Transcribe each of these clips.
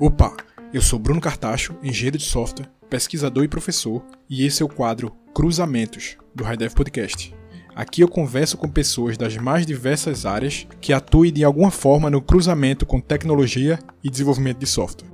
Opa, eu sou Bruno Cartacho, engenheiro de software, pesquisador e professor, e esse é o quadro Cruzamentos do High Podcast. Aqui eu converso com pessoas das mais diversas áreas que atuem de alguma forma no cruzamento com tecnologia e desenvolvimento de software.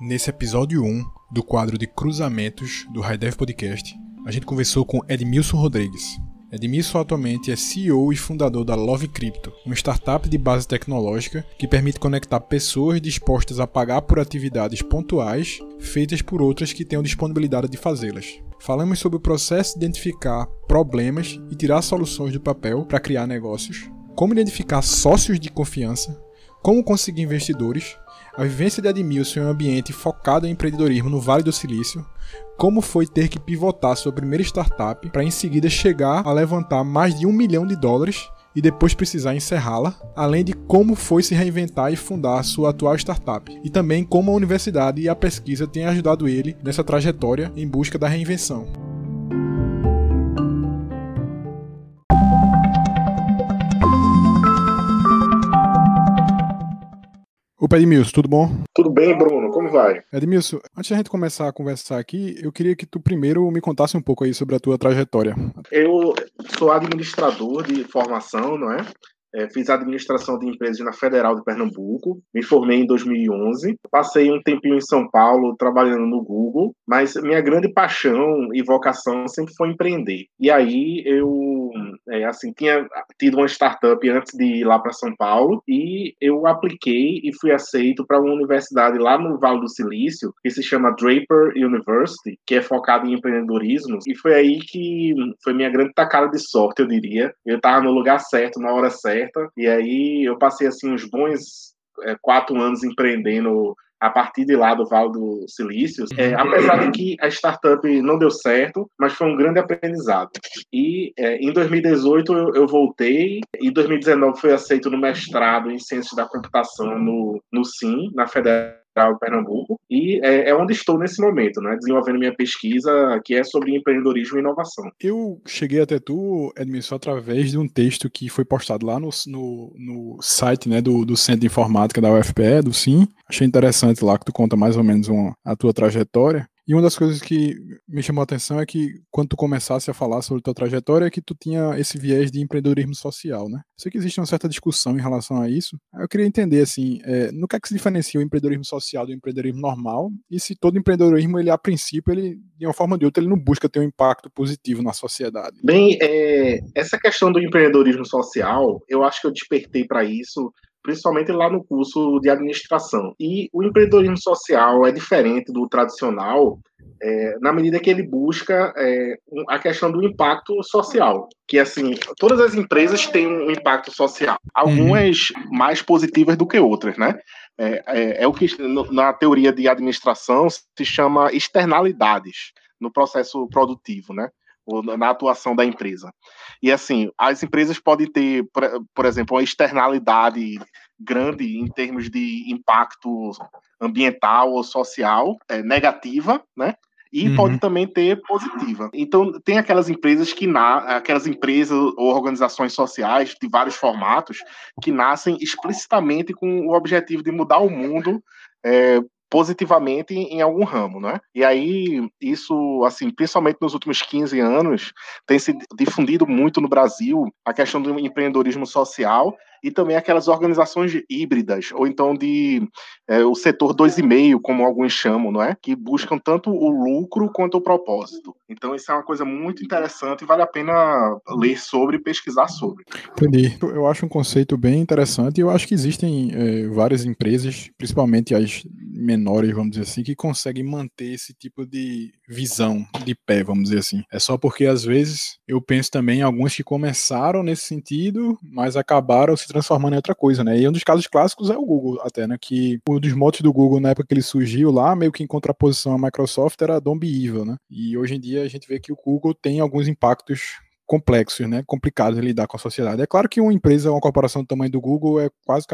Nesse episódio 1 do quadro de Cruzamentos do High Podcast, a gente conversou com Edmilson Rodrigues, Edmilson atualmente é CEO e fundador da Love Crypto, uma startup de base tecnológica que permite conectar pessoas dispostas a pagar por atividades pontuais feitas por outras que tenham disponibilidade de fazê-las. Falamos sobre o processo de identificar problemas e tirar soluções do papel para criar negócios, como identificar sócios de confiança, como conseguir investidores, a vivência de Edmilson em um ambiente focado em empreendedorismo no Vale do Silício, como foi ter que pivotar sua primeira startup para em seguida chegar a levantar mais de um milhão de dólares e depois precisar encerrá-la, além de como foi se reinventar e fundar sua atual startup, e também como a universidade e a pesquisa têm ajudado ele nessa trajetória em busca da reinvenção. Opa, Edmilson, tudo bom? Tudo bem, Bruno, como vai? Edmilson, antes da gente começar a conversar aqui, eu queria que tu primeiro me contasse um pouco aí sobre a tua trajetória. Eu sou administrador de formação, não é? É, fiz administração de empresas na Federal de Pernambuco, me formei em 2011, passei um tempinho em São Paulo trabalhando no Google, mas minha grande paixão e vocação sempre foi empreender. E aí eu, é, assim, tinha tido uma startup antes de ir lá para São Paulo e eu apliquei e fui aceito para uma universidade lá no Vale do Silício que se chama Draper University, que é focada em empreendedorismo. E foi aí que foi minha grande tacada de sorte, eu diria. Eu estava no lugar certo, na hora certa. E aí eu passei assim uns bons é, quatro anos empreendendo a partir de lá do Vale do Silício, é, uhum. apesar de que a startup não deu certo, mas foi um grande aprendizado. E é, em 2018 eu, eu, voltei, em 2019 fui aceito no mestrado em Ciências da Computação no, no SIM, na Federal Federal Pernambuco, e é, é, onde estou nesse momento, né, desenvolvendo minha pesquisa que é sobre empreendedorismo e inovação. Eu cheguei até tu, Edmilson, através de um texto que foi postado lá no, no, no site né, do, do Centro de Informática da UFPE, do SIM. Achei interessante lá que tu conta mais ou menos uma, a tua trajetória. E uma das coisas que me chamou a atenção é que quando tu começasse a falar sobre tua trajetória é que tu tinha esse viés de empreendedorismo social, né? Sei que existe uma certa discussão em relação a isso. Eu queria entender, assim, é, no que é que se diferencia o empreendedorismo social do empreendedorismo normal e se todo empreendedorismo, ele a princípio, ele, de uma forma ou de outra, ele não busca ter um impacto positivo na sociedade. Bem, é, essa questão do empreendedorismo social, eu acho que eu despertei para isso principalmente lá no curso de administração. E o empreendedorismo social é diferente do tradicional é, na medida que ele busca é, a questão do impacto social, que assim todas as empresas têm um impacto social, algumas uhum. mais positivas do que outras, né? É, é, é o que na teoria de administração se chama externalidades no processo produtivo, né? Na atuação da empresa. E assim, as empresas podem ter, por, exemplo, uma externalidade grande em termos de impacto ambiental ou social é, negativa, né? E uhum. pode também ter positiva. Então, tem aquelas empresas que na, aquelas empresas ou organizações sociais de vários formatos que nascem explicitamente com o objetivo de mudar o mundo é, positivamente em algum ramo, né? E aí isso, assim, principalmente nos últimos 15 anos, tem se difundido muito no Brasil a questão do empreendedorismo social e também aquelas organizações híbridas, ou então de é, o setor 2,5, como alguns chamam, não é? Que buscam tanto o lucro quanto o propósito. Então, isso é uma coisa muito interessante e vale a pena ler sobre e pesquisar sobre. Entendi. Eu acho um conceito bem interessante e eu acho que existem é, várias empresas, principalmente as menores, vamos dizer assim, que conseguem manter esse tipo de visão de pé, vamos dizer assim. É só porque, às vezes, eu penso também em alguns que começaram nesse sentido, mas acabaram se transformando em outra coisa, né? E um dos casos clássicos é o Google, até, né? Que um dos motos do Google, na época que ele surgiu lá, meio que em contraposição à Microsoft, era Don't Be Evil, né? E hoje em dia a gente vê que o Google tem alguns impactos complexos, né, complicados de lidar com a sociedade. É claro que uma empresa, uma corporação do tamanho do Google é quase,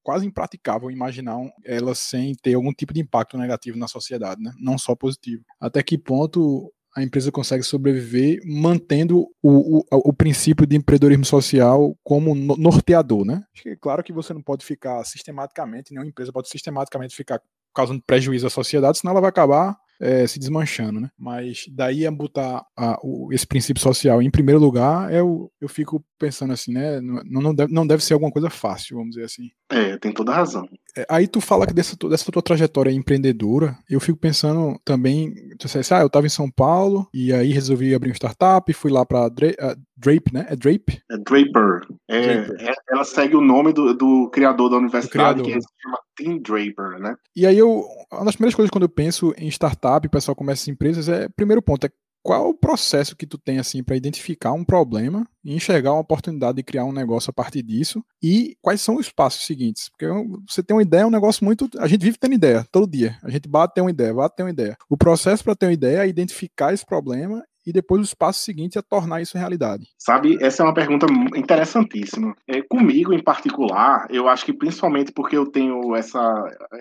quase impraticável imaginar ela sem ter algum tipo de impacto negativo na sociedade, né, não só positivo. Até que ponto a empresa consegue sobreviver mantendo o, o, o princípio de empreendedorismo social como norteador, né? É claro que você não pode ficar sistematicamente, nenhuma empresa pode sistematicamente ficar causando prejuízo à sociedade, senão ela vai acabar é, se desmanchando, né? Mas daí a botar a, o, esse princípio social em primeiro lugar, eu, eu fico pensando assim, né? Não, não, deve, não deve ser alguma coisa fácil, vamos dizer assim. É, tem toda a razão. É, aí tu fala que dessa, dessa tua trajetória empreendedora, eu fico pensando também, tu disse, ah, eu tava em São Paulo e aí resolvi abrir uma startup, fui lá pra Dra uh, Drape, né? É Drape? É Draper. É, Draper. É, ela segue o nome do, do criador da universidade, criador. que é, se chama Tim Draper, né? E aí eu, uma das primeiras coisas quando eu penso em startup, o pessoal começa as empresas, é, primeiro ponto, é qual o processo que tu tem assim para identificar um problema e enxergar uma oportunidade de criar um negócio a partir disso e quais são os passos seguintes? Porque você tem uma ideia, é um negócio muito, a gente vive tendo ideia todo dia. A gente bate tem uma ideia, bate tem uma ideia. O processo para ter uma ideia é identificar esse problema e depois os passos seguintes é tornar isso realidade? Sabe, essa é uma pergunta interessantíssima. É, comigo, em particular, eu acho que principalmente porque eu tenho essa.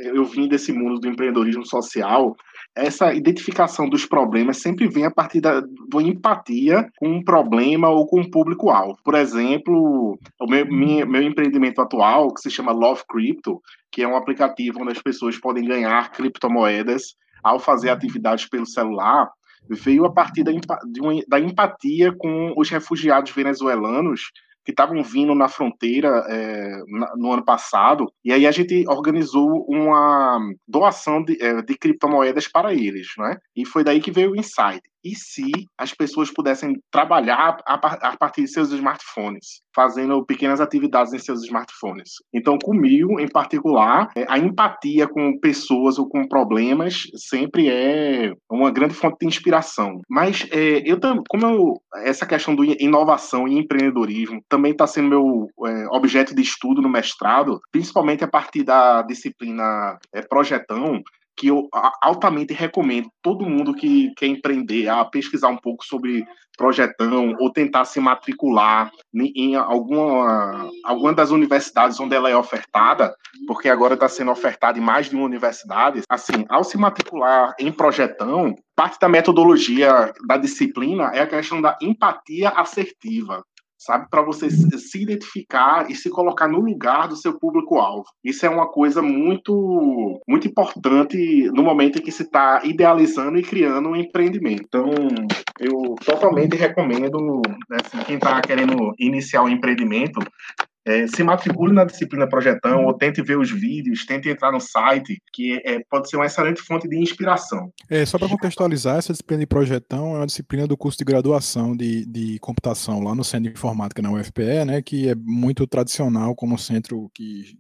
Eu vim desse mundo do empreendedorismo social, essa identificação dos problemas sempre vem a partir da, da empatia com um problema ou com um público-alvo. Por exemplo, o meu, minha, meu empreendimento atual, que se chama Love Crypto, que é um aplicativo onde as pessoas podem ganhar criptomoedas ao fazer atividades pelo celular, veio a partir da, da empatia com os refugiados venezuelanos que estavam vindo na fronteira é, no ano passado, e aí a gente organizou uma doação de, é, de criptomoedas para eles, né? E foi daí que veio o insight e se as pessoas pudessem trabalhar a, partir de seus smartphones, fazendo pequenas atividades em seus smartphones. Então, comigo, em particular, é, a empatia com pessoas ou com problemas sempre é uma grande fonte de inspiração. Mas é, eu como eu, essa questão do inovação e empreendedorismo também está sendo meu é, objeto de estudo no mestrado, principalmente a partir da disciplina é, projetão, que eu altamente recomendo todo mundo que quer empreender a pesquisar um pouco sobre projetão ou tentar se matricular em alguma, alguma das universidades onde ela é ofertada, porque agora está sendo ofertada em mais de uma universidade. Assim, ao se matricular em projetão, parte da metodologia da disciplina é a questão da empatia assertiva sabe? Para você se identificar e se colocar no lugar do seu público-alvo. Isso é uma coisa muito, muito importante no momento em que se está idealizando e criando um empreendimento. Então, eu totalmente recomendo, assim, quem está querendo iniciar um empreendimento, é, se matricule na disciplina Projetão, ou tente ver os vídeos, tente entrar no site, que é, pode ser uma excelente fonte de inspiração. É, só para contextualizar, essa disciplina de Projetão é uma disciplina do curso de graduação de, de computação lá no Centro de Informática na UFPE, né, que é muito tradicional como centro que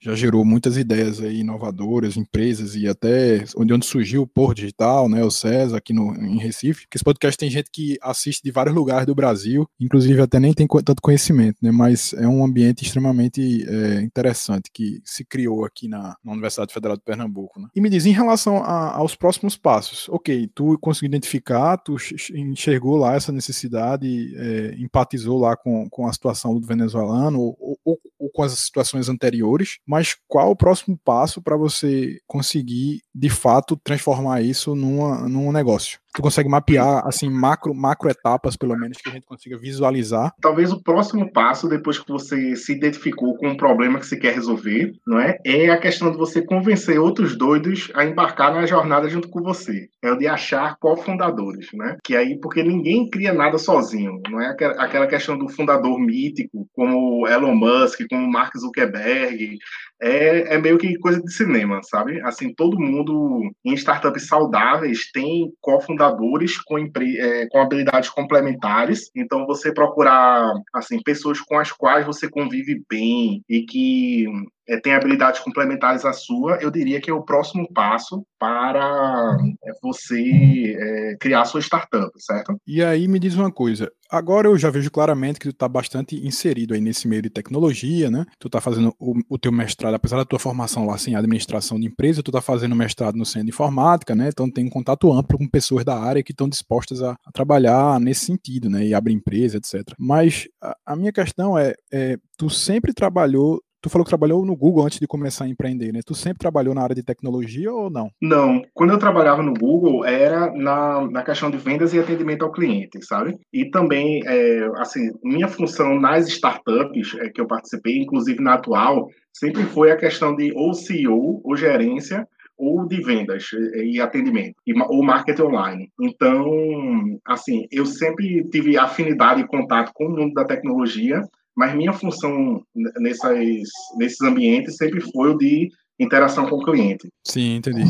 já gerou muitas ideias aí inovadoras, empresas e até onde, onde surgiu o Por Digital, né, o César aqui no, em Recife, que esse podcast tem gente que assiste de vários lugares do Brasil, inclusive até nem tem tanto conhecimento, né, mas é um ambiente extremamente é, interessante que se criou aqui na, na, Universidade Federal de Pernambuco. Né. E me diz, em relação a, aos próximos passos, ok, tu conseguiu identificar, tu enxergou lá essa necessidade, é, empatizou lá com, com a situação do venezuelano ou, ou, ou com as situações anteriores, mas qual o próximo passo para você conseguir, de fato, transformar isso numa, num negócio? Tu consegue mapear assim macro macro etapas pelo menos que a gente consiga visualizar? Talvez o próximo passo depois que você se identificou com um problema que você quer resolver não é? É a questão de você convencer outros doidos a embarcar na jornada junto com você. É o de achar cofundadores né que aí porque ninguém cria nada sozinho não é? Aquela questão do fundador mítico como Elon Musk como Mark Zuckerberg é, é meio que coisa de cinema, sabe? Assim, todo mundo em startups saudáveis tem cofundadores com, é, com habilidades complementares. Então, você procurar, assim, pessoas com as quais você convive bem e que é, tem habilidades complementares à sua, eu diria que é o próximo passo para é, você é, criar sua startup, certo? E aí me diz uma coisa, agora eu já vejo claramente que tu está bastante inserido aí nesse meio de tecnologia, né? Tu está fazendo o, o, teu mestrado apesar da tua formação lá assim, administração de empresa, tu tá fazendo mestrado no centro de informática, né? Então tem um contato amplo com pessoas da área que estão dispostas a, a, trabalhar nesse sentido, né? E abrir empresa, etc. Mas a, a minha questão é, é, tu sempre trabalhou Tu falou que trabalhou no Google antes de começar a empreender, né? Tu sempre trabalhou na área de tecnologia ou não? Não. Quando eu trabalhava no Google, era na, na questão de vendas e atendimento ao cliente, sabe? E também, é, assim, minha função nas startups é, que eu participei, inclusive na atual, sempre foi a questão de ou CEO ou gerência ou de vendas e atendimento, ou marketing online. Então, assim, eu sempre tive afinidade e contato com o mundo da tecnologia, mas minha função nessas, nesses ambientes sempre foi o de interação com o cliente. Sim, entendi.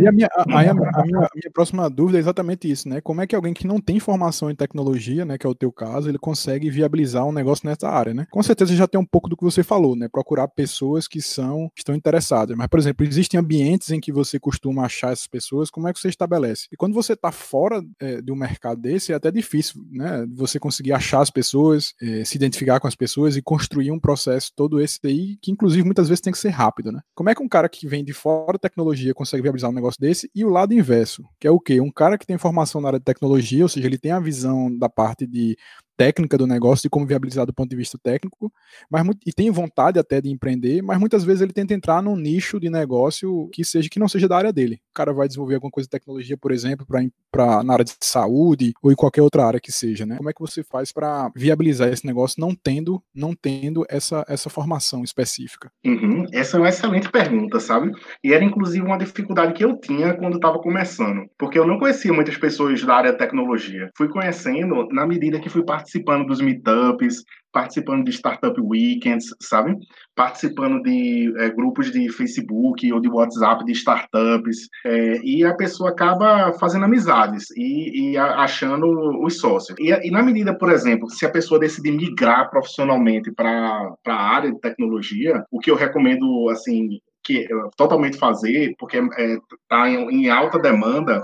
E a minha, a, a, a, minha, a, minha, próxima dúvida é exatamente isso, né? Como é que alguém que não tem formação em tecnologia, né, que é o teu caso, ele consegue viabilizar um negócio nessa área, né? Com certeza já tem um pouco do que você falou, né? Procurar pessoas que são que estão interessadas. Mas, por exemplo, existem ambientes em que você costuma achar essas pessoas, como é que você estabelece? E quando você está fora é, de um mercado desse, é até difícil, né? Você conseguir achar as pessoas, é, se identificar com as pessoas e construir um processo todo esse aí, que inclusive muitas vezes tem que ser rápido, né? Como é que um cara que vem de fora da tecnologia consegue viabilizar um negócio desse, e o lado inverso, que é o quê? Um cara que tem formação na área de tecnologia, ou seja, ele tem a visão da parte de técnica do negócio, de como viabilizar do ponto de vista técnico, mas e tem vontade até de empreender, mas muitas vezes ele tenta entrar num nicho de negócio que seja que não seja da área dele. O cara vai desenvolver alguma coisa de tecnologia, por exemplo, para na área de saúde ou em qualquer outra área que seja, né? Como é que você faz para viabilizar esse negócio não tendo não tendo essa essa formação específica? Uhum. Essa é uma excelente pergunta, sabe? E era inclusive uma dificuldade que eu tinha quando estava começando, porque eu não conhecia muitas pessoas da área de tecnologia. Fui conhecendo na medida que fui participando participando dos meetups, participando de startup weekends, sabe? Participando de é, grupos de Facebook ou de WhatsApp de startups. É, e a pessoa acaba fazendo amizades e, e achando os sócios. E, e, na medida, por exemplo, se a pessoa decidir migrar profissionalmente para a área de tecnologia, o que eu recomendo, assim, que totalmente fazer, porque está é, tá em, em alta demanda,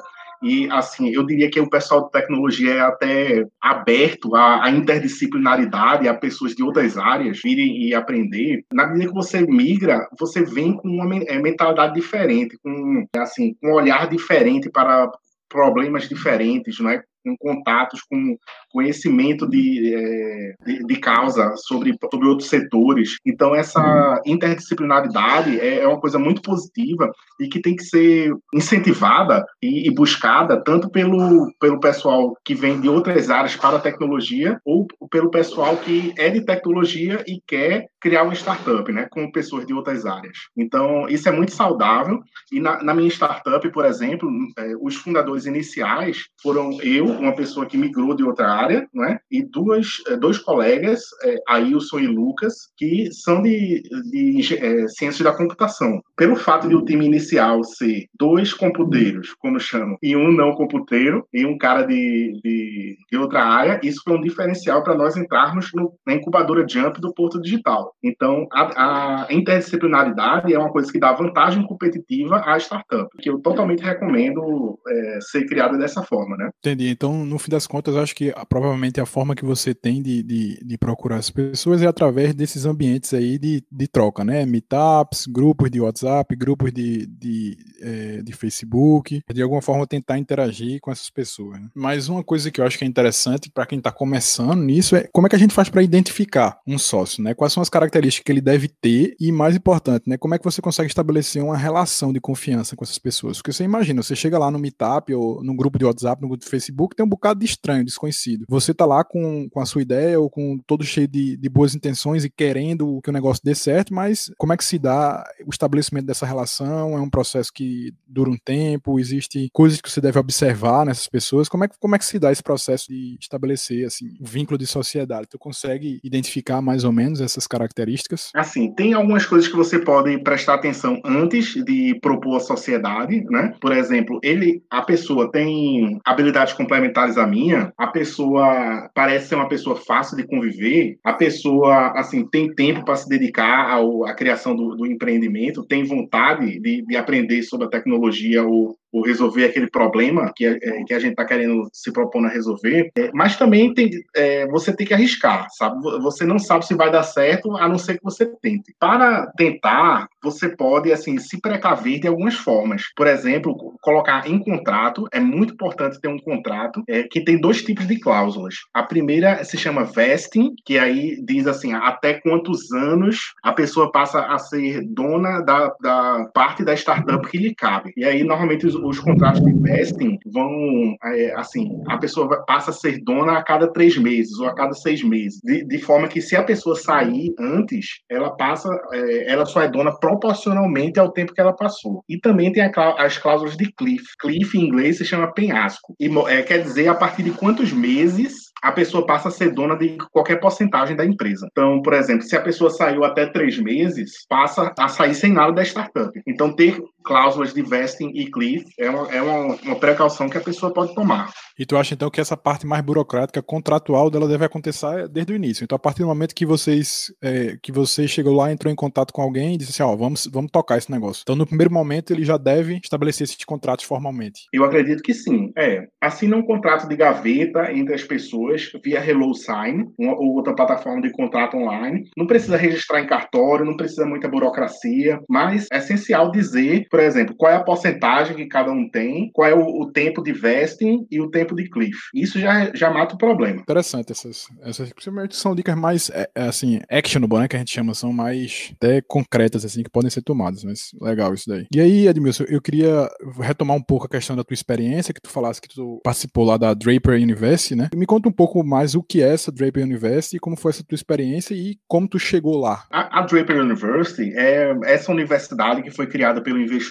e, assim, eu diria que o pessoal de tecnologia é até aberto à, interdisciplinaridade, a pessoas de outras áreas virem e aprender. Na medida que você migra, você vem com uma é, mentalidade diferente, com, assim, um olhar diferente para problemas diferentes, não é? Com contatos, com conhecimento de, é, de, de, causa sobre, sobre outros setores. Então, essa uhum. interdisciplinaridade é, é, uma coisa muito positiva e que tem que ser incentivada e, e, buscada tanto pelo, pelo pessoal que vem de outras áreas para a tecnologia ou pelo pessoal que é de tecnologia e quer criar uma startup, né, com pessoas de outras áreas. Então, isso é muito saudável. E na, na minha startup, por exemplo, é, os fundadores iniciais foram eu, uma pessoa que migrou de outra área, né? E duas, eh, dois colegas, é, Ailson e Lucas, que são de, de é, ciências da computação. Pelo fato de o time inicial ser dois computeiros, como chamam, e um não computeiro, e um cara de, de, de outra área, isso foi um diferencial para nós entrarmos no, na incubadora Jump do Porto Digital. Então, a, a interdisciplinaridade é uma coisa que dá vantagem competitiva à startup, que eu totalmente recomendo é, ser criada dessa forma, né? Entendi. Então, então, no fim das contas, acho que provavelmente a forma que você tem de, de, de, procurar as pessoas é através desses ambientes aí de, de troca, né? Meetups, grupos de WhatsApp, grupos de, de, é, de Facebook, de alguma forma tentar interagir com essas pessoas. Né? Mas uma coisa que eu acho que é interessante para quem está começando nisso é como é que a gente faz para identificar um sócio, né? Quais são as características que ele deve ter e, mais importante, né? Como é que você consegue estabelecer uma relação de confiança com essas pessoas? Porque você imagina, você chega lá no Meetup ou no grupo de WhatsApp, no grupo de Facebook, tem um bocado de estranho, desconhecido. Você tá lá com, com a sua ideia ou com todo cheio de, de boas intenções e querendo que o negócio dê certo, mas como é que se dá o estabelecimento dessa relação? É um processo que dura um tempo, existe coisas que você deve observar nessas pessoas. Como é, como é que se dá esse processo de estabelecer assim, um vínculo de sociedade? Tu consegue identificar mais ou menos essas características? Assim, tem algumas coisas que você pode prestar atenção antes de propor a sociedade, né? Por exemplo, ele, a pessoa tem habilidades complementares complementares à minha, a pessoa parece ser uma pessoa fácil de conviver, a pessoa, assim, tem tempo para se dedicar ao, à criação do, do empreendimento, tem vontade de, de aprender sobre a tecnologia ou, ou resolver aquele problema que, é, que a gente está querendo se propondo a resolver, é, mas também tem, é, você tem que arriscar, sabe? Você não sabe se vai dar certo, a não ser que você tente. Para tentar, você pode, assim, se precaver de algumas formas. Por exemplo, colocar em contrato, é muito importante ter um contrato é, que tem dois tipos de cláusulas. A primeira se chama vesting, que aí diz assim, até quantos anos a pessoa passa a ser dona da, da parte da startup que lhe cabe. E aí, normalmente, os, os contratos de vesting vão, é, assim, a pessoa passa a ser dona a cada três meses ou a cada seis meses, de, de forma que se a pessoa sair antes, ela passa, é, ela só é dona proporcionalmente ao tempo que ela passou. E também tem a, as cláusulas de cliff. Cliff em inglês se chama penhasco. E é, quer dizer a partir de quantos meses a pessoa passa a ser dona de qualquer porcentagem da empresa. Então, por exemplo, se a pessoa saiu até três meses, passa a sair sem nada da startup. Então, ter cláusulas de vesting e cliff é uma, é uma, uma precaução que a pessoa pode tomar. E tu acha então que essa parte mais burocrática, contratual dela deve acontecer desde o início. Então, a partir do momento que vocês é, que você chegou lá, entrou em contato com alguém e disse assim, ó, oh, vamos, vamos tocar esse negócio. Então, no primeiro momento, ele já deve estabelecer esses contratos formalmente. Eu acredito que sim. É, assina um contrato de gaveta entre as pessoas via HelloSign, uma ou outra plataforma de contrato online. Não precisa registrar em cartório, não precisa muita burocracia, mas é essencial dizer, por exemplo, qual é a porcentagem que cada um tem, qual é o, o tempo de vesting e o tempo de cliff. Isso já, já mata o problema. Interessante essas, essas principalmente são dicas mais é, é, assim, actionable, né, que a gente chama, são mais até concretas assim que podem ser tomadas, mas legal isso daí. E aí, Edmilson, eu queria retomar um pouco a questão da tua experiência, que tu falasse que tu participou lá da Draper University, né? Me conta um pouco mais o que é essa Draper University, como foi essa tua experiência e como tu chegou lá. A, a Draper University é essa universidade que foi criada pelo investidor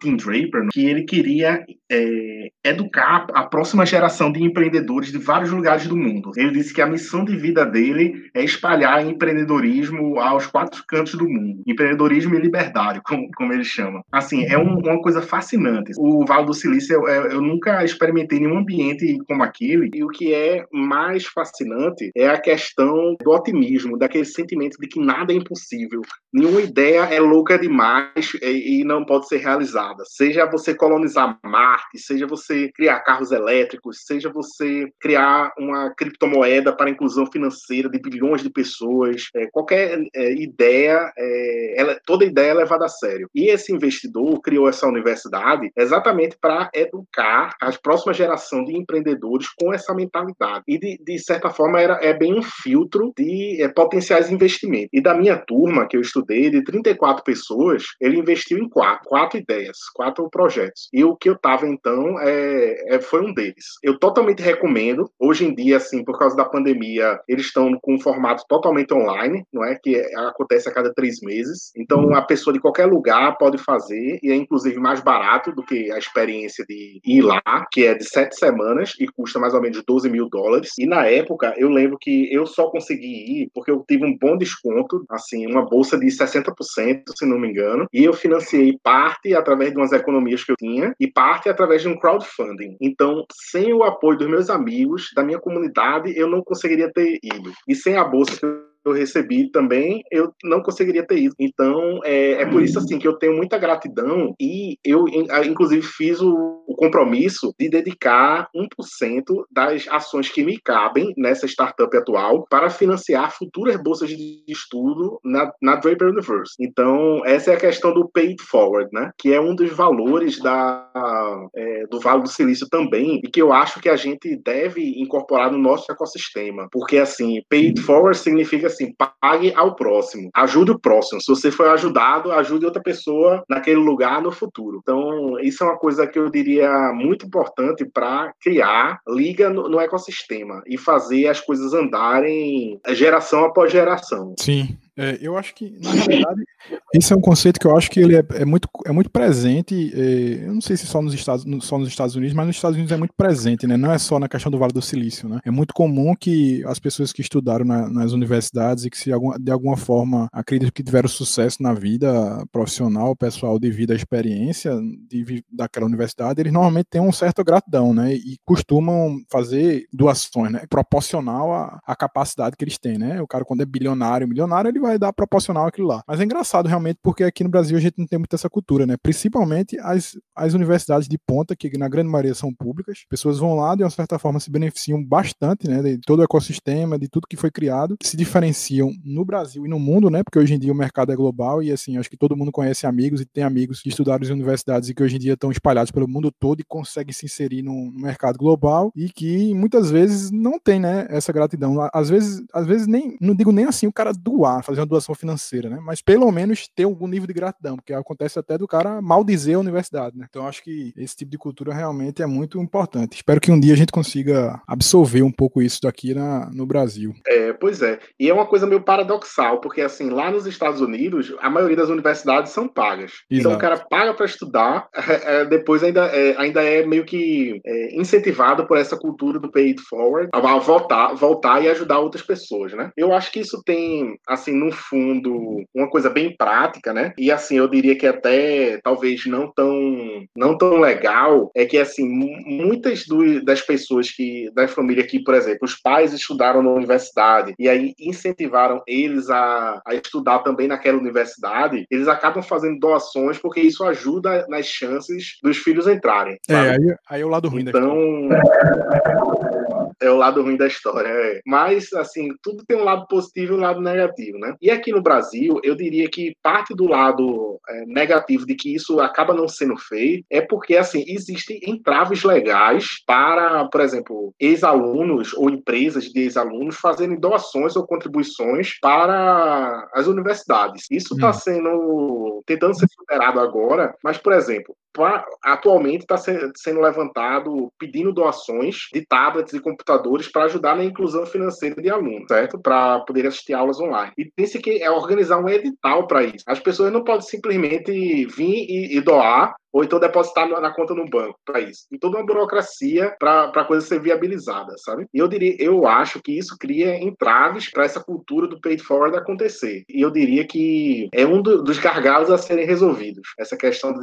Tim Draper, que ele queria é, educar a próxima geração de empreendedores de vários lugares do mundo. Ele disse que a missão de vida dele é espalhar empreendedorismo aos quatro cantos do mundo. Empreendedorismo e liberdade, como, como ele chama. Assim, é um, uma coisa fascinante. O Vale do Silício, eu, eu nunca experimentei nenhum ambiente como aquele, e o que é mais fascinante é a questão do otimismo, daquele sentimento de que nada é impossível. Nenhuma ideia é louca demais e, e não pode ser realizada. Seja você colonizar Marte, seja você criar carros elétricos, seja você criar uma criptomoeda para inclusão financeira de bilhões de pessoas, é, qualquer é, ideia, é, ela, toda ideia é levada a sério. E esse investidor criou essa universidade exatamente para educar a próxima geração de empreendedores com essa mentalidade. E, de, de certa forma, era, é bem um filtro de é, potenciais investimentos. E da minha turma, que eu estudei, de 34 pessoas, ele investiu em quatro ideias, quatro projetos. E o que eu estava, então, é, é, foi um deles. Eu totalmente recomendo. Hoje em dia, assim, por causa da pandemia, eles estão com um formato totalmente online, não é? Que acontece a cada três meses. Então, a pessoa de qualquer lugar pode fazer, e é inclusive mais barato do que a experiência de ir lá, que é de sete semanas e custa mais ou menos 12 mil dólares. E na época, eu lembro que eu só consegui ir porque eu tive um bom desconto, assim, uma bolsa de 60%, se não me engano, e eu financiei parte através de umas economias que eu tinha e parte através de um crowdfunding. Então, sem o apoio dos meus amigos, da minha comunidade, eu não conseguiria ter ido. E sem a bolsa que eu eu recebi também, eu não conseguiria ter ido. Então, é, é por isso assim que eu tenho muita gratidão e eu, inclusive, fiz o, o compromisso de dedicar 1% das ações que me cabem nessa startup atual para financiar futuras bolsas de estudo na, na Draper Universe. Então, essa é a questão do paid forward, né? Que é um dos valores da, é, do Vale do Silício também e que eu acho que a gente deve incorporar no nosso ecossistema. Porque, assim, paid forward significa assim, pague ao próximo, ajude o próximo. Se você foi ajudado, ajude outra pessoa naquele lugar no futuro. Então, isso é uma coisa que eu diria muito importante para criar liga no, no ecossistema e fazer as coisas andarem geração após geração. Sim, é, eu acho que, na realidade, esse é um conceito que eu acho que ele é, é muito, é muito presente. É, eu não sei se só nos, Estados, só nos Estados Unidos, mas nos Estados Unidos é muito presente, né? Não é só na questão do Vale do Silício, né? É muito comum que as pessoas que estudaram na, nas universidades e que se alguma, de alguma forma acreditam que tiveram sucesso na vida profissional, pessoal, devido à experiência de, daquela universidade, eles normalmente têm um certo gratidão, né? E costumam fazer doações, né? Proporcional à, à capacidade que eles têm, né? O cara, quando é bilionário, milionário, ele vai vai dar proporcional àquilo lá. Mas é engraçado realmente porque aqui no Brasil a gente não tem muito essa cultura, né? Principalmente as, as universidades de ponta, que na grande maioria são públicas. Pessoas vão lá, de uma certa forma, se beneficiam bastante, né? De todo o ecossistema, de tudo que foi criado, se diferenciam no Brasil e no mundo, né? Porque hoje em dia o mercado é global e, assim, acho que todo mundo conhece amigos e tem amigos que estudaram em universidades e que hoje em dia estão espalhados pelo mundo todo e conseguem se inserir no, no mercado global e que muitas vezes não tem, né? Essa gratidão. Às vezes, às vezes nem, não digo nem assim o cara doar, fazer uma doação financeira, né? Mas pelo menos ter algum nível de gratidão, porque acontece até do cara maldizer a universidade, né? Então acho que esse tipo de cultura realmente é muito importante. Espero que um dia a gente consiga absorver um pouco isso daqui na, no Brasil. É, pois é. E é uma coisa meio paradoxal, porque assim, lá nos Estados Unidos, a maioria das universidades são pagas. Exato. Então o cara paga para estudar, é, é, depois ainda é, ainda é meio que é, incentivado por essa cultura do pay it forward, a voltar, voltar e ajudar outras pessoas, né? Eu acho que isso tem, assim, no fundo, uma coisa bem prática, né? E assim, eu diria que até talvez não tão, não tão legal, é que assim, muitas do, das pessoas que, da família que, por exemplo, os pais estudaram na universidade e aí incentivaram eles a, a estudar também naquela universidade, eles acabam fazendo doações porque isso ajuda nas chances dos filhos entrarem. É, sabe? É, aí, aí é o lado ruim então, da é o lado ruim da história. É. Mas, assim, tudo tem um lado positivo e um lado negativo, né? E aqui no Brasil, eu diria que parte do lado é, negativo de que isso acaba não sendo feito é porque, assim, existem entraves legais para, por exemplo, ex-alunos ou empresas de ex-alunos fazerem doações ou contribuições para as universidades. Isso está hum. sendo tentando ser superado agora, mas, por exemplo, atualmente está sendo levantado pedindo doações de tablets e computadores para ajudar na inclusão financeira de alunos, certo? Para poder assistir aulas online. E pense que é organizar um edital para isso. As pessoas não podem simplesmente vir e, e doar ou então depositar na conta no banco para isso. E toda uma burocracia para a coisa ser viabilizada, sabe? E eu diria, eu acho que isso cria entraves para essa cultura do paid forward acontecer. E eu diria que é um do, dos gargalos a serem resolvidos, essa questão da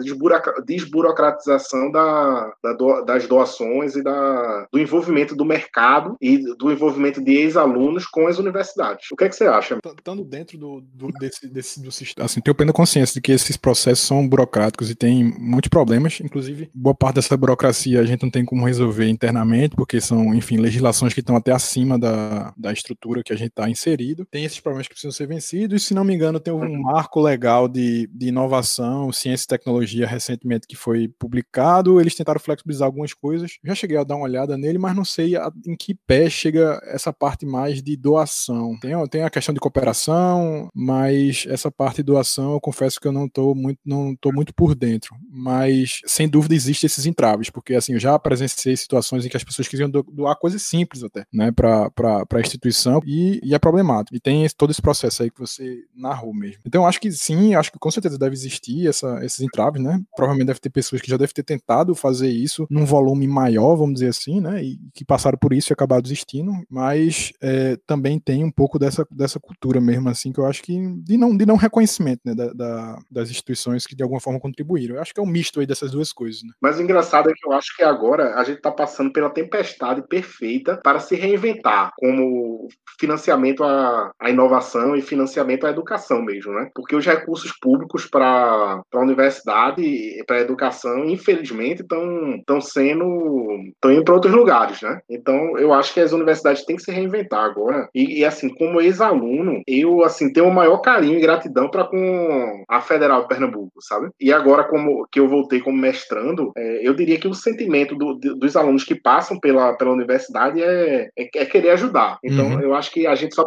desburocratização da, da do, das doações e da, do envolvimento do mercado e do envolvimento de ex-alunos com as universidades. O que é que você acha? Estando dentro do, do desse, desse do sistema, assim, tenho plena consciência de que esses processos são burocráticos e tem muitos problemas, inclusive boa parte dessa burocracia a gente não tem como resolver internamente, porque são, enfim, legislações que estão até acima da, da estrutura que a gente está inserido. Tem esses problemas que precisam ser vencidos, e se não me engano, tem um marco legal de, de inovação, ciência e tecnologia recentemente que foi publicado. Eles tentaram flexibilizar algumas coisas. Já cheguei a dar uma olhada nele, mas não sei a, em que pé chega essa parte mais de doação. Tem, tem a questão de cooperação, mas essa parte de doação eu confesso que eu não estou muito, não tô muito por dentro mas sem dúvida existem esses entraves, porque assim, eu já presenciei situações em que as pessoas queriam doar coisas simples até, né, para a instituição e, e, é problemático. E tem todo esse processo aí que você narrou mesmo. Então, acho que sim, acho que com certeza deve existir essa, esses entraves, né? Provavelmente deve ter pessoas que já devem ter tentado fazer isso num volume maior, vamos dizer assim, né? E que passaram por isso e acabaram desistindo, mas é, também tem um pouco dessa, dessa cultura mesmo, assim, que eu acho que de não, de não reconhecimento, né, da, da, das instituições que de alguma forma contribuíram. Eu acho que é um misto aí dessas duas coisas. Né? Mas o engraçado é que eu acho que agora a gente está passando pela tempestade perfeita para se reinventar, como financiamento à, à inovação e financiamento à educação mesmo, né? Porque os recursos públicos para a universidade e para a educação, infelizmente, estão sendo estão indo para outros lugares, né? Então eu acho que as universidades têm que se reinventar agora. E, e assim, como ex-aluno, eu assim tenho o maior carinho e gratidão para com a Federal de Pernambuco, sabe? E agora como que eu voltei como mestrando, é, eu diria que o sentimento do, dos alunos que passam pela, pela universidade é, é, é querer ajudar. Então, uhum. eu acho que a gente só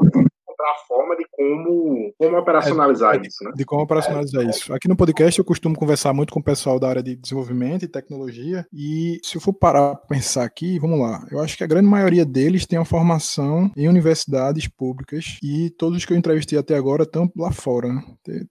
encontrar a forma de como, como operacionalizar é, isso, né? De como operacionalizar isso. Aqui no podcast eu costumo conversar muito com o pessoal da área de desenvolvimento e tecnologia, e se eu for parar para pensar aqui, vamos lá, eu acho que a grande maioria deles tem uma formação em universidades públicas, e todos os que eu entrevistei até agora estão lá fora, né?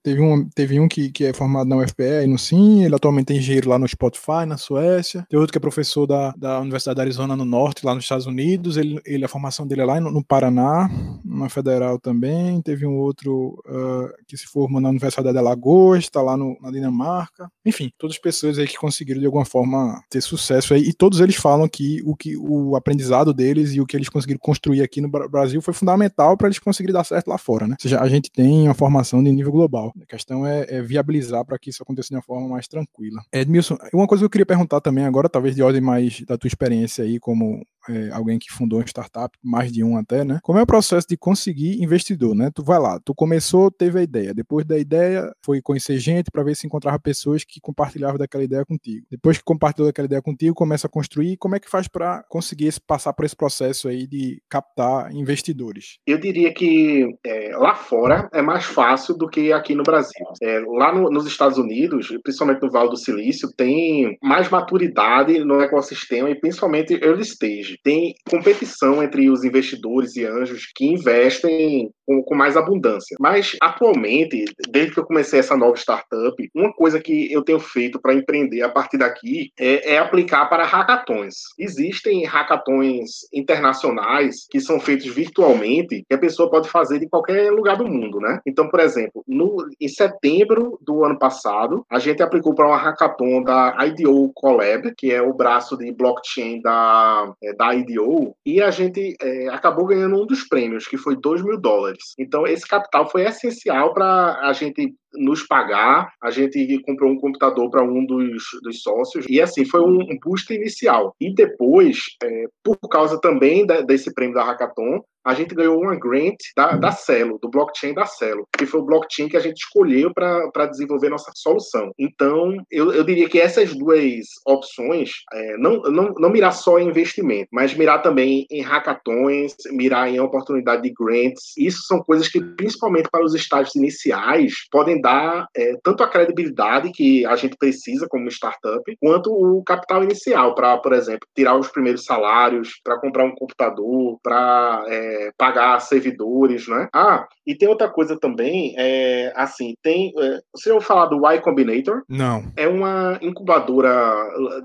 Teve um, teve um que, que é formado na UFPE e no SIM, ele atualmente é engenheiro lá no Spotify, na Suécia, tem outro que é professor da, da Universidade da Arizona no Norte, lá nos Estados Unidos, ele, ele a formação dele é lá no, no Paraná, na Federal também, teve um outro uh, que se formou na Universidade de Alagoas, está lá no, na Dinamarca. Enfim, todas as pessoas aí que conseguiram de alguma forma ter sucesso aí, e todos eles falam que o, que o aprendizado deles e o que eles conseguiram construir aqui no Brasil foi fundamental para eles conseguirem dar certo lá fora, né? Ou seja, a gente tem uma formação de nível global. A questão é, é viabilizar para que isso aconteça de uma forma mais tranquila. Edmilson, uma coisa que eu queria perguntar também agora, talvez de ordem mais da tua experiência aí como é, alguém que fundou uma startup, mais de um até, né? Como é o processo de conseguir investidor, né? Tu vai lá, tu começou, teve a ideia, depois da ideia foi conhecer gente para ver se encontrava pessoas que compartilhavam daquela ideia contigo. Depois que compartilhou daquela ideia contigo, começa a construir, como é que faz para conseguir passar por esse processo aí de captar investidores? Eu diria que é, lá fora é mais fácil do que aqui no Brasil. É, lá no, nos Estados Unidos, principalmente no Vale do Silício, tem mais maturidade no ecossistema e principalmente early stage tem competição entre os investidores e anjos que investem 2019 com, com, mais abundância. Mas, atualmente, desde que eu comecei essa nova startup, uma coisa que eu tenho feito para empreender a partir daqui é, é, aplicar para hackathons. Existem hackathons internacionais que são feitos virtualmente que a pessoa pode fazer de qualquer lugar do mundo, né? Então, por exemplo, no, em setembro do ano passado, a gente aplicou para uma hackathon da IDO Collab, que é o braço de blockchain da, é, da IDO, e a gente é, acabou ganhando um dos prêmios, que foi 2 mil dólares. Então, esse capital foi essencial para a gente nos pagar. A gente comprou um computador para um dos, dos, sócios e assim foi um, boost inicial. E depois, é, por causa também da, desse prêmio da Hackathon, a gente ganhou uma grant da, da Celo, do blockchain da Celo, que foi o blockchain que a gente escolheu para desenvolver nossa solução. Então, eu, eu diria que essas duas opções, é, não, não, não mirar só em investimento, mas mirar também em hackathons, mirar em oportunidade de grants, isso são coisas que, principalmente para os estágios iniciais, podem dar é, tanto a credibilidade que a gente precisa como startup, quanto o capital inicial para, por exemplo, tirar os primeiros salários, para comprar um computador, para é, pagar servidores, né? Ah, e tem outra coisa também, é, assim, tem. É, você ouviu falar do Y Combinator? Não. É uma incubadora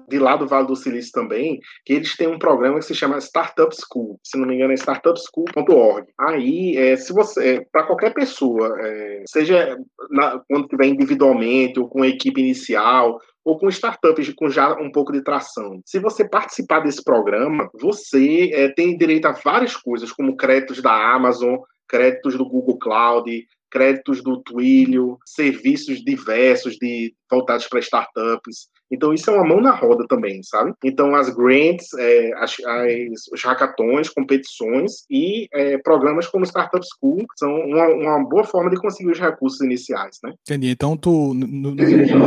de lá do Vale do Silício também, que eles têm um programa que se chama Startup School. Se não me engano, é startupschool.org. Aí, é, se você, é, para qualquer pessoa, é, seja na, quando tiver individualmente ou com a equipe inicial ou com startups com já um pouco de tração. Se você participar desse programa, você é, tem direito a várias coisas, como créditos da Amazon, créditos do Google Cloud, créditos do Twilio, serviços diversos de voltados para startups. Então, isso é uma mão na roda também, sabe? Então, as grants, é, as, as, os hackathons, competições e é, programas como Startup School são uma, uma, boa forma de conseguir os recursos iniciais, né? Entendi. Então, tu, no, no,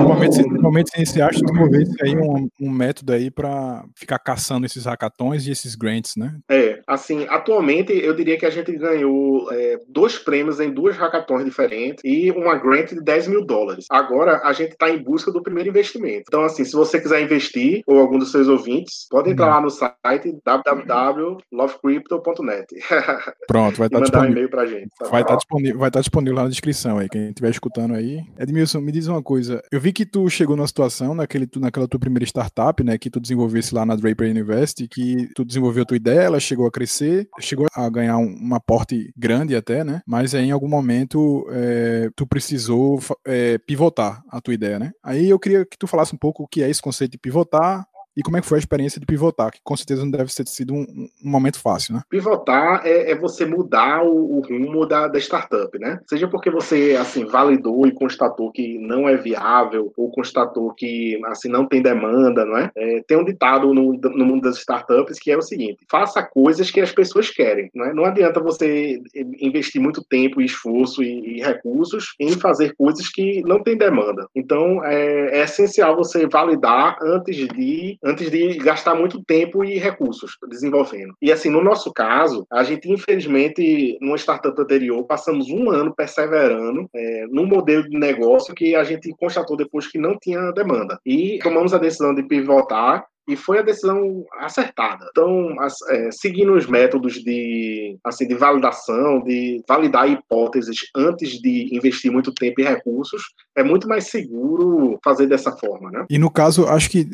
momentos, momentos iniciais, tu desenvolvesse aí um, um método aí para ficar caçando esses hackathons e esses grants, né? É, assim, atualmente, eu diria que a gente ganhou é, dois prêmios em duas hackathons diferentes e uma grant de 10 mil dólares. Agora, a gente está em busca do primeiro investimento. Então, assim, se você quiser investir, ou algum dos seus ouvintes, pode entrar uhum. lá no site www.lovecrypto.net. Pronto, vai estar tá disponível. Um e-mail pra gente. Tá vai estar tá disponível, vai estar tá disponível lá na descrição aí, quem estiver escutando aí. Edmilson, me diz uma coisa. Eu vi que tu chegou numa situação, naquele, tu, naquela tua primeira startup, né, que tu desenvolvesse lá na Draper University, que tu desenvolveu a tua ideia, ela chegou a crescer, chegou a ganhar um, um aporte grande até, né, mas aí em algum momento é, tu precisou é, pivotar a tua ideia, né? Aí eu queria que tu falasse um pouco o que é esse conceito de pivotar, e como é que foi a experiência de pivotar, que com certeza não deve ter sido um, um momento fácil, né? Pivotar é, é você mudar o, o rumo da, da, startup, né? Seja porque você, assim, validou e constatou que não é viável, ou constatou que, assim, não tem demanda, não é? é tem um ditado no, no mundo das startups que é o seguinte, faça coisas que as pessoas querem, não é? Não adianta você investir muito tempo e esforço e, e recursos em fazer coisas que não tem demanda. Então, é, é essencial você validar antes de antes de gastar muito tempo e recursos desenvolvendo. E assim, no nosso caso, a gente infelizmente, numa startup anterior, passamos um ano perseverando é, num modelo de negócio que a gente constatou depois que não tinha demanda. E tomamos a decisão de pivotar e foi a decisão acertada. Então, é, seguindo os métodos de, assim, de validação, de validar hipóteses antes de investir muito tempo e recursos, é muito mais seguro fazer dessa forma, né? E no caso, acho que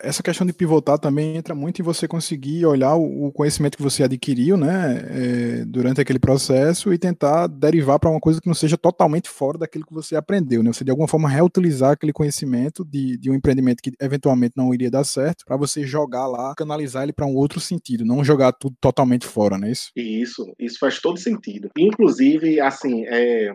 essa questão de pivotar também entra muito em você conseguir olhar o, o conhecimento que você adquiriu, né, é, durante aquele processo e tentar derivar para uma coisa que não seja totalmente fora daquilo que você aprendeu, né? Você de alguma forma reutilizar aquele conhecimento de, de um empreendimento que eventualmente não iria dar certo, para você jogar lá, canalizar ele para um outro sentido, não jogar tudo totalmente fora, não é isso? Isso, isso faz todo sentido. Inclusive, assim, é,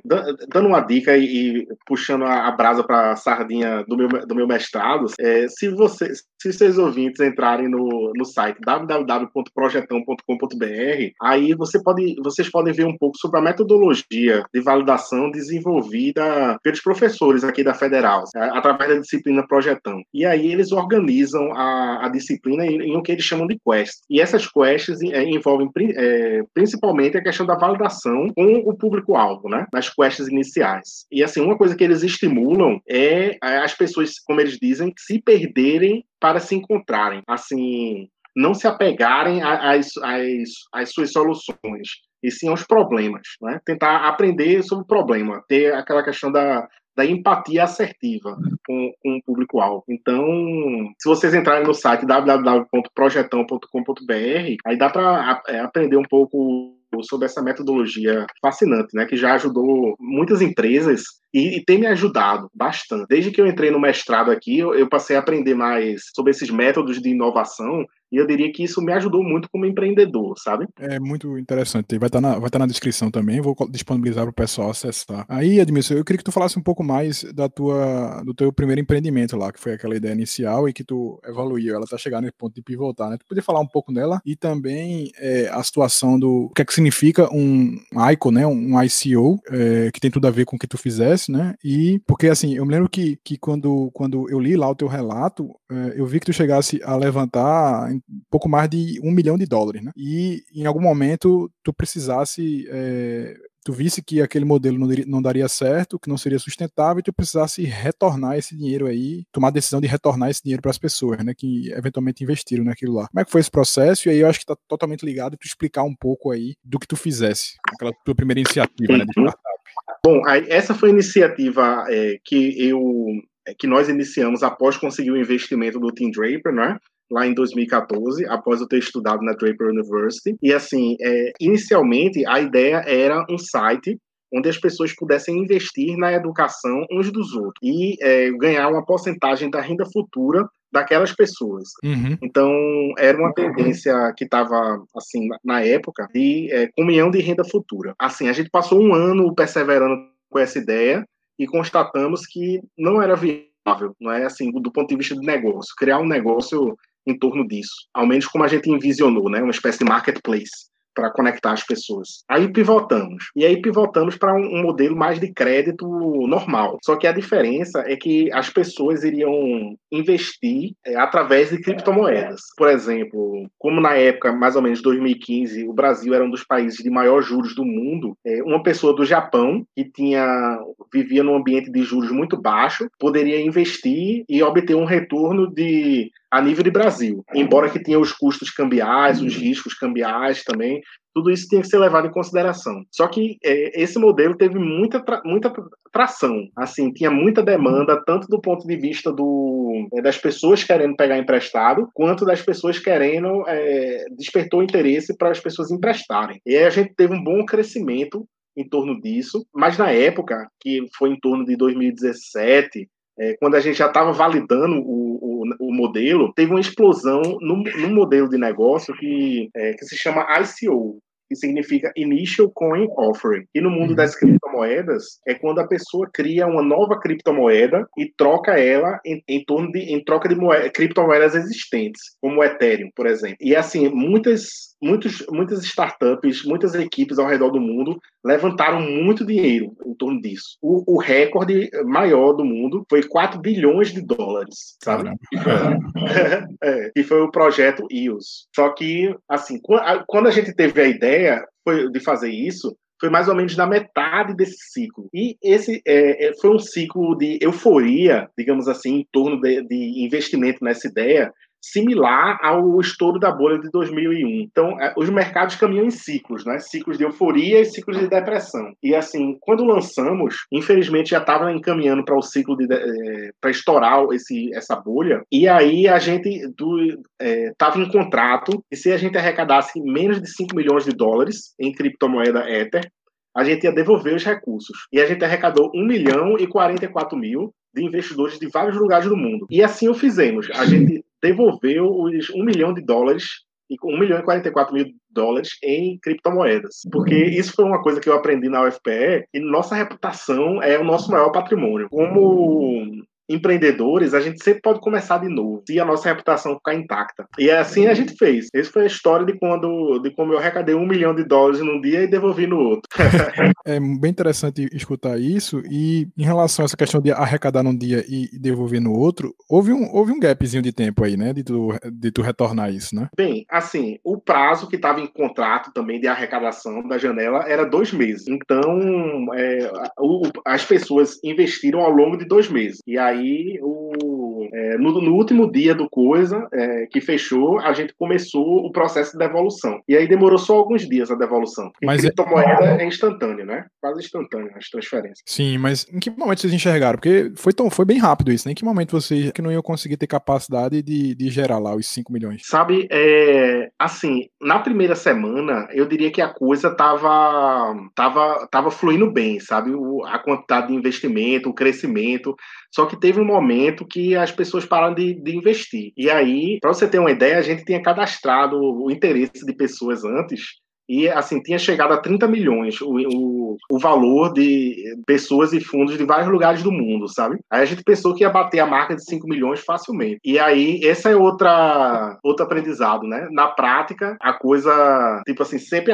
dando uma dica e, e puxando a, a brasa para sardinha do meu, do meu mestrado, é, se vocês, se seus ouvintes entrarem no, no site www.projetão.com.br, aí você pode, vocês podem ver um pouco sobre a metodologia de validação desenvolvida pelos professores aqui da Federal, é, através da disciplina Projetão. E aí eles organizam a, a disciplina em, em, o que eles chamam de quests. E essas quests é, envolvem é, principalmente a questão da validação com o público-alvo, né? Nas quests iniciais. E assim, uma coisa que eles estimulam é, é as pessoas, como eles dizem, se perderem para se encontrarem. Assim, não se apegarem às suas soluções, e sim aos problemas. Né? Tentar aprender sobre o problema, ter aquela questão da, da empatia assertiva com, com o público-alvo. Então, se vocês entrarem no site www.projetão.com.br, aí dá para é, aprender um pouco sobre essa metodologia fascinante, né, que já ajudou muitas empresas e, e, tem me ajudado bastante. Desde que eu entrei no mestrado aqui, eu, eu passei a aprender mais sobre esses métodos de inovação e eu diria que isso me ajudou muito como empreendedor, sabe? É muito interessante. Vai estar tá na, vai estar tá na descrição também. Vou disponibilizar para o pessoal acessar. Aí, Edmilson, eu queria que tu falasse um pouco mais da tua, do teu primeiro empreendimento lá, que foi aquela ideia inicial e que tu evoluiu. Ela está chegando no ponto de pivotar, né? Tu podia falar um pouco dela e também é, a situação do o que é que significa um ICO, né? Um ICO, é, que tem tudo a ver com o que tu fizesse, né? E porque assim, eu me lembro que, que quando, quando eu li lá o teu relato, é, eu vi que tu chegasse a levantar um pouco mais de um milhão de dólares, né? E em algum momento tu precisasse, é, tu visse que aquele modelo não, daria certo, que não seria sustentável, e tu precisasse retornar esse dinheiro aí, tomar a decisão de retornar esse dinheiro para as pessoas, né? Que eventualmente investiram naquilo lá. Como é que foi esse processo? E aí eu acho que está totalmente ligado tu explicar um pouco aí do que tu fizesse, aquela tua primeira iniciativa, né? De startup. Bom, essa foi a iniciativa é, que eu que nós iniciamos após conseguir o investimento do Tim Draper, né? Lá em 2014, após eu ter estudado na Draper University. E assim, é, inicialmente a ideia era um site onde as pessoas pudessem investir na educação uns dos outros e é, ganhar uma porcentagem da renda futura daquelas pessoas. Uhum. Então, era uma tendência que estava, assim, na época, de é, comunhão de renda futura. Assim, a gente passou um ano perseverando com essa ideia e constatamos que não era viável, não é assim, do ponto de vista de negócio. Criar um negócio em torno disso, ao menos como a gente envisionou, né? Uma espécie de marketplace para conectar as pessoas. Aí pivotamos. E aí pivotamos para um, um, modelo mais de crédito normal. Só que a diferença é que as pessoas iriam investir é, através de criptomoedas. Por exemplo, como na época, mais ou menos 2015, o Brasil era um dos países de maior juros do mundo, é, uma pessoa do Japão que tinha vivia num ambiente de juros muito baixo poderia investir e obter um retorno de a nível de Brasil. Embora que tenha os custos cambiais, os riscos cambiais também, tudo isso tem que ser levado em consideração. Só que é, esse modelo teve muita, tra muita tração, assim, tinha muita demanda, tanto do ponto de vista do, é, das pessoas querendo pegar emprestado, quanto das pessoas querendo, é, despertou interesse para as pessoas emprestarem. E aí a gente teve um bom crescimento em torno disso, mas na época, que foi em torno de 2017, é, quando a gente já estava validando o, o, o, modelo, teve uma explosão no, no modelo de negócio que, é, que se chama ICO, que significa Initial Coin Offering. E no mundo uhum. das criptomoedas é quando a pessoa cria uma nova criptomoeda e troca ela em, em torno de em troca de moeda, criptomoedas existentes, como o Ethereum, por exemplo. E assim, muitas muitos, muitas startups, muitas equipes ao redor do mundo levantaram muito dinheiro em torno disso. O, o recorde maior do mundo foi 4 bilhões de dólares, sabe? é, e foi o projeto EOS. Só que, assim, quando a gente teve a ideia de fazer isso, foi mais ou menos na metade desse ciclo. E esse é, é, foi um ciclo de euforia, digamos assim, em torno de, de investimento nessa ideia, similar ao estouro da bolha de 2001. Então, é, os mercados caminham em ciclos, né? Ciclos de euforia e ciclos de depressão. E assim, quando lançamos, infelizmente já estava encaminhando para o ciclo de, é, para estourar esse, essa bolha. E aí a gente estava é, em contrato e se a gente arrecadasse menos de 5 milhões de dólares em criptomoeda Ether, a gente ia devolver os recursos. E a gente arrecadou 1 milhão e 44 mil de investidores de vários lugares do mundo. E assim o fizemos. A gente devolveu os 1 milhão de dólares e 1 milhão e 44 mil dólares em criptomoedas. Porque isso foi uma coisa que eu aprendi na UFPE e nossa reputação é o nosso maior patrimônio. Como empreendedores, a gente sempre pode começar de novo, se a nossa reputação ficar intacta. E é assim a gente fez. Essa foi a história de quando de como eu arrecadei um milhão de dólares num dia e devolvi no outro. é bem interessante escutar isso. E em relação a essa questão de arrecadar num dia e devolver no outro, houve um, houve um gapzinho de tempo aí, né? De tu, de tu retornar isso, né? Bem, assim, o prazo que estava em contrato também de arrecadação da janela era dois meses. Então, é, o, as pessoas investiram ao longo de dois meses. E aí aí, o, é, no, no, último dia do Coisa, é, que fechou, a gente começou o processo de devolução. E aí demorou só alguns dias a devolução. Mas é- criptomoeda é... é instantânea, né? Quase instantânea as transferências. Sim, mas em que momento vocês enxergaram? Porque foi, tão, foi bem rápido isso, né? Em que momento vocês que não iam conseguir ter capacidade de, de gerar lá os 5 milhões? Sabe, é, assim, na primeira semana, eu diria que a coisa tava, tava, tava fluindo bem, sabe? O, a quantidade de investimento, o crescimento. Só que teve um momento que as pessoas pararam de, de investir. E aí, para você ter uma ideia, a gente tinha cadastrado o interesse de pessoas antes e assim tinha chegado a 30 milhões o, o, o, valor de pessoas e fundos de vários lugares do mundo, sabe? Aí a gente pensou que ia bater a marca de 5 milhões facilmente. E aí essa é outra outro aprendizado, né? Na prática, a coisa tipo assim sempre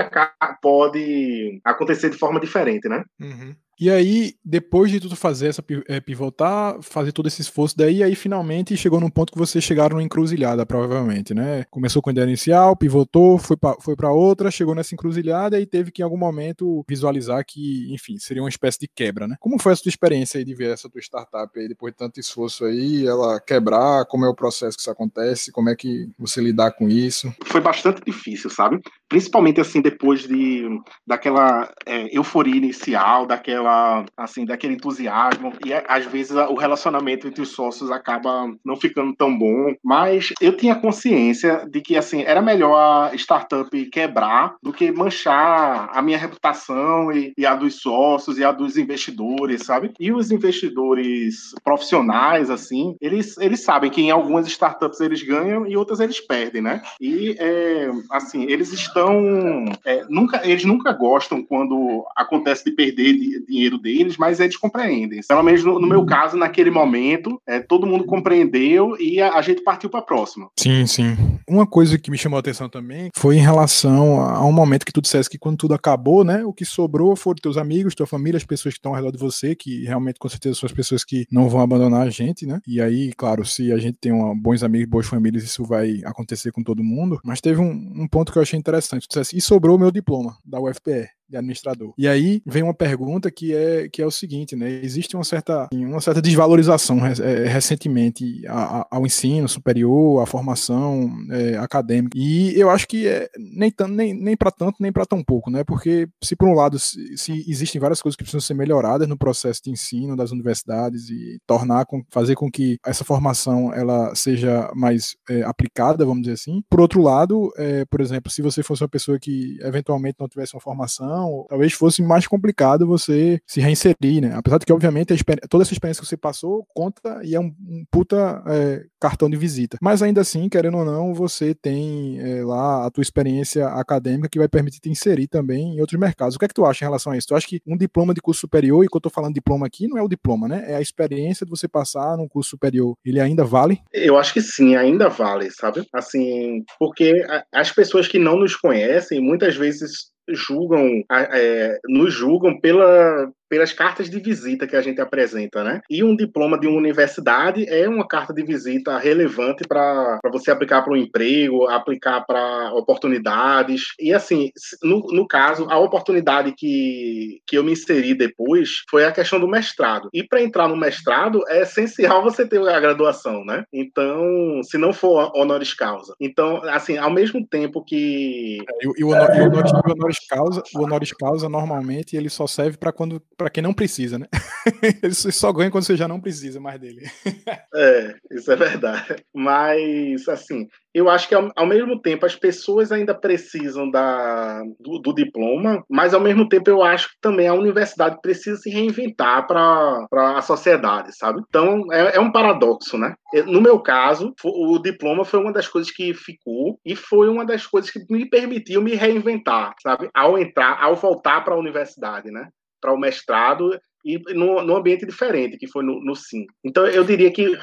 pode acontecer de forma diferente, né? Uhum. E aí, depois de tudo fazer essa é, pivotar, fazer todo esse esforço daí, aí finalmente chegou num ponto que vocês chegaram na encruzilhada, provavelmente, né? Começou com a ideia inicial, pivotou, foi para foi outra, chegou nessa encruzilhada e teve que em algum momento visualizar que, enfim, seria uma espécie de quebra, né? Como foi a sua experiência aí de ver essa tua startup aí, depois de tanto esforço aí, ela quebrar, como é o processo que isso acontece, como é que você lidar com isso? Foi bastante difícil, sabe? Principalmente assim, depois de daquela é, euforia inicial, daquela daquela, assim, daquele entusiasmo e às vezes o relacionamento entre os sócios acaba não ficando tão bom, mas eu tinha consciência de que assim era melhor a startup quebrar do que manchar a minha reputação e, e a dos sócios e a dos investidores, sabe? E os investidores profissionais assim, eles eles sabem que em algumas startups eles ganham e outras eles perdem, né? E é, assim eles estão é, nunca eles nunca gostam quando acontece de perder de, de dinheiro deles, mas eles compreendem. Pelo menos no, no meu caso, naquele momento, é, todo mundo compreendeu e a, a gente partiu para a próxima. Sim, sim. Uma coisa que me chamou a atenção também foi em relação a um momento que tu disseste que quando tudo acabou, né, o que sobrou foram teus amigos, tua família, as pessoas que estão ao redor de você, que realmente com certeza são as pessoas que não vão abandonar a gente, né? E aí, claro, se a gente tem uma, bons amigos, boas famílias, isso vai acontecer com todo mundo. Mas teve um, um ponto que eu achei interessante. Tu disseste, e sobrou o meu diploma da UFPR de administrador. E aí vem uma pergunta que é, que é o seguinte, né? Existe uma certa, uma certa desvalorização é, recentemente ao ensino superior, à formação é, acadêmica. E eu acho que é, nem, nem, nem para tanto, nem para tão pouco, né? Porque se por um lado se, se, existem várias coisas que precisam ser melhoradas no processo de ensino das universidades e tornar com, fazer com que essa formação ela seja mais é, aplicada, vamos dizer assim. Por outro lado, é, por exemplo, se você fosse uma pessoa que eventualmente não tivesse uma formação talvez fosse mais complicado você se reinserir, né? Apesar de que, obviamente, toda essa experiência que você passou conta e é um, um puta é, cartão de visita. Mas ainda assim, querendo ou não, você tem é, lá a tua experiência acadêmica que vai permitir te inserir também em outros mercados. O que é que tu acha em relação a isso? Tu acha que um diploma de curso superior, e quando eu tô falando diploma aqui, não é o diploma, né? É a experiência de você passar num curso superior. Ele ainda vale? Eu acho que sim, ainda vale, sabe? Assim, porque as pessoas que não nos conhecem, muitas vezes julgam, é, nos julgam pela, pelas cartas de visita que a gente apresenta, né? E um diploma de uma universidade é uma carta de visita relevante para você aplicar para um emprego, aplicar para oportunidades. E assim, no, no caso, a oportunidade que, que eu me inseri depois foi a questão do mestrado. E para entrar no mestrado é essencial você ter a graduação, né? Então, se não for honoris causa. Então, assim, ao mesmo tempo que. É, e, o, honoris, causa, o causa normalmente ele só serve para quando para quem não precisa, né? ele só ganha quando você já não precisa mais dele. é, isso é verdade. Mas, assim, eu acho que ao, ao, mesmo tempo as pessoas ainda precisam da, do, do, diploma, mas ao mesmo tempo eu acho que também a universidade precisa se reinventar para a sociedade, sabe? Então é, é, um paradoxo, né? No meu caso, o diploma foi uma das coisas que ficou e foi uma das coisas que me permitiu me reinventar, sabe? Ao entrar, ao voltar para a universidade, né? Para o mestrado e no, ambiente diferente, que foi no, no SIM. Então, eu diria que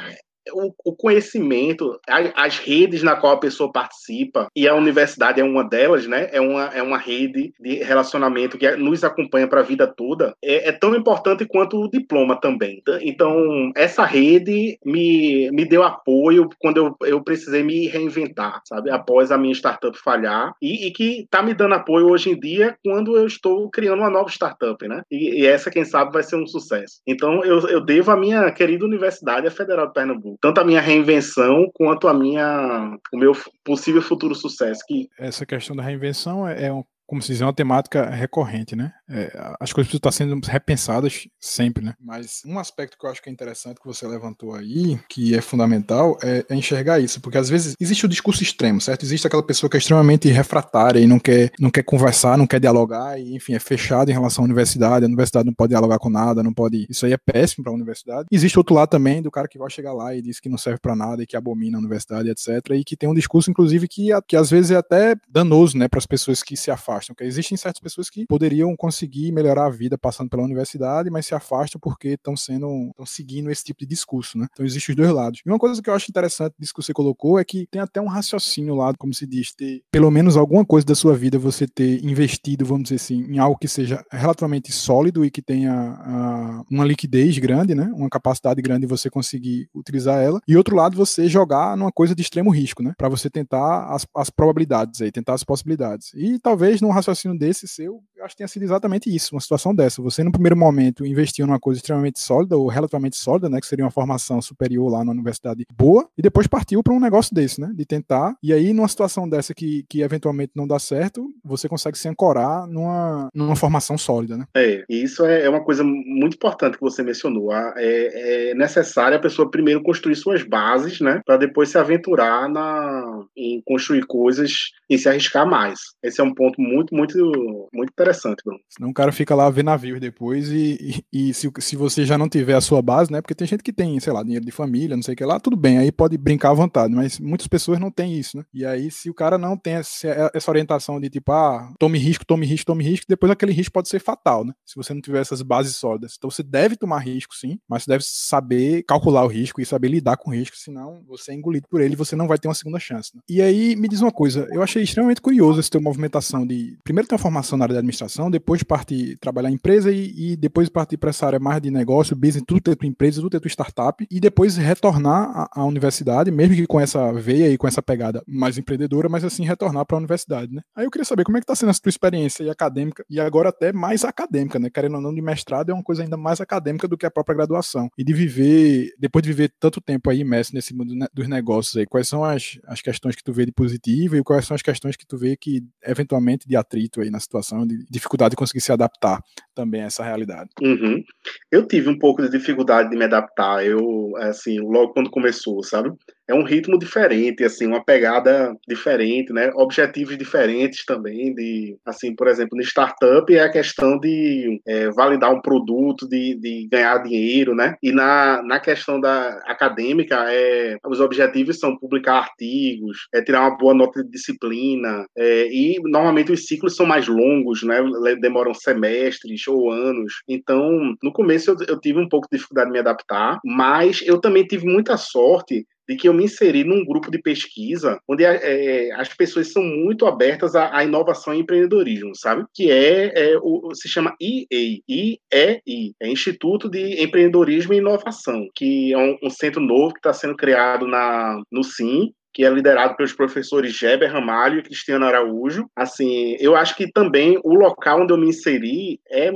o, o, conhecimento, as redes na qual a pessoa participa, e a universidade é uma delas, né? É uma, é uma rede de relacionamento que nos acompanha para a vida toda, é, é, tão importante quanto o diploma também. Então, essa rede me, me deu apoio quando eu, eu precisei me reinventar, sabe? Após a minha startup falhar, e, e que está me dando apoio hoje em dia quando eu estou criando uma nova startup, né? E, e essa, quem sabe, vai ser um sucesso. Então, eu, eu devo à minha querida Universidade Federal de Pernambuco tanto a minha reinvenção quanto a minha o meu possível futuro sucesso. Que... Essa questão da reinvenção é, é um como se diz, é uma temática recorrente, né? É, as coisas precisam estar sendo repensadas sempre, né? Mas um aspecto que eu acho que é interessante que você levantou aí, que é fundamental, é, é, enxergar isso, porque às vezes existe o discurso extremo, certo? Existe aquela pessoa que é extremamente refratária e não quer, não quer conversar, não quer dialogar, e enfim, é fechado em relação à universidade, a universidade não pode dialogar com nada, não pode. Isso aí é péssimo para a universidade. Existe outro lado também do cara que vai chegar lá e diz que não serve para nada e que abomina a universidade, etc. E que tem um discurso, inclusive, que, que às vezes é até danoso, né, para as pessoas que se afastam afastam. Existem certas pessoas que poderiam conseguir melhorar a vida passando pela universidade, mas se afastam porque estão sendo, estão seguindo esse tipo de discurso, né? Então existem os dois lados. E uma coisa que eu acho interessante disso que você colocou é que tem até um raciocínio lá, como se diz, ter pelo menos alguma coisa da sua vida você ter investido, vamos dizer assim, em algo que seja relativamente sólido e que tenha uh, uma liquidez grande, né? Uma capacidade grande de você conseguir utilizar ela. E outro lado, você jogar numa coisa de extremo risco, né? Para você tentar as, as probabilidades aí, tentar as possibilidades. E talvez num raciocínio desse seu, eu acho que tenha sido exatamente isso, uma situação dessa. Você, no primeiro momento, investiu numa coisa extremamente sólida, ou relativamente sólida, né, que seria uma formação superior lá na universidade boa, e depois partiu para um negócio desse, né, de tentar, e aí numa situação dessa que, que eventualmente não dá certo, você consegue se ancorar numa, numa formação sólida, né. É, e isso é, é uma coisa muito importante que você mencionou. É, é necessário a pessoa primeiro construir suas bases, né, para depois se aventurar na, em construir coisas e se arriscar mais. Esse é um ponto muito muito, muito, muito interessante, Bruno. Senão o cara fica lá ver navios depois e, e, e, se, se você já não tiver a sua base, né? Porque tem gente que tem, sei lá, dinheiro de família, não sei o que lá, tudo bem, aí pode brincar à vontade, mas muitas pessoas não têm isso, né? E aí, se o cara não tem essa, essa orientação de tipo, ah, tome risco, tome risco, tome risco, depois aquele risco pode ser fatal, né? Se você não tiver essas bases sólidas. Então você deve tomar risco, sim, mas você deve saber calcular o risco e saber lidar com o risco, senão você é engolido por ele e você não vai ter uma segunda chance. Né? E aí, me diz uma coisa, eu achei extremamente curioso essa tua movimentação de primeiro ter uma formação na área de administração, depois partir trabalhar em empresa e, e depois partir para essa área mais de negócio, business, tudo ter tua empresa, tudo ter tua startup, e depois retornar à, à, universidade, mesmo que com essa veia e com essa pegada mais empreendedora, mas assim retornar para a universidade, né? Aí eu queria saber como é que está sendo essa tua experiência e acadêmica, e agora até mais acadêmica, né? Querendo ou não, de mestrado é uma coisa ainda mais acadêmica do que a própria graduação. E de viver, depois de viver tanto tempo aí imerso nesse mundo dos negócios aí, quais são as, as questões que tu vê de positivo e quais são as questões que tu vê que, eventualmente, de atrito aí na situação, de dificuldade de conseguir se adaptar também essa realidade. Uhum. Eu tive um pouco de dificuldade de me adaptar, eu, assim, logo quando começou, sabe? é um ritmo diferente, assim, uma pegada diferente, né? Objetivos diferentes também, de, assim, por exemplo, no startup é a questão de é, validar um produto, de, de ganhar dinheiro, né? E na, na questão da acadêmica, é, os objetivos são publicar artigos, é tirar uma boa nota de disciplina, é, e normalmente os ciclos são mais longos, né? Demoram semestres ou anos. Então, no começo eu, eu tive um pouco de dificuldade de me adaptar, mas eu também tive muita sorte de que eu me inseri num grupo de pesquisa onde é, as pessoas são muito abertas à, à, inovação e empreendedorismo, sabe? Que é, é o, se chama IEI, IEI, é Instituto de Empreendedorismo e Inovação, que é um, um centro novo que está sendo criado na, no SIM, que é liderado pelos professores Geber Ramalho e Cristiano Araújo. Assim, eu acho que também o local onde eu me inseri é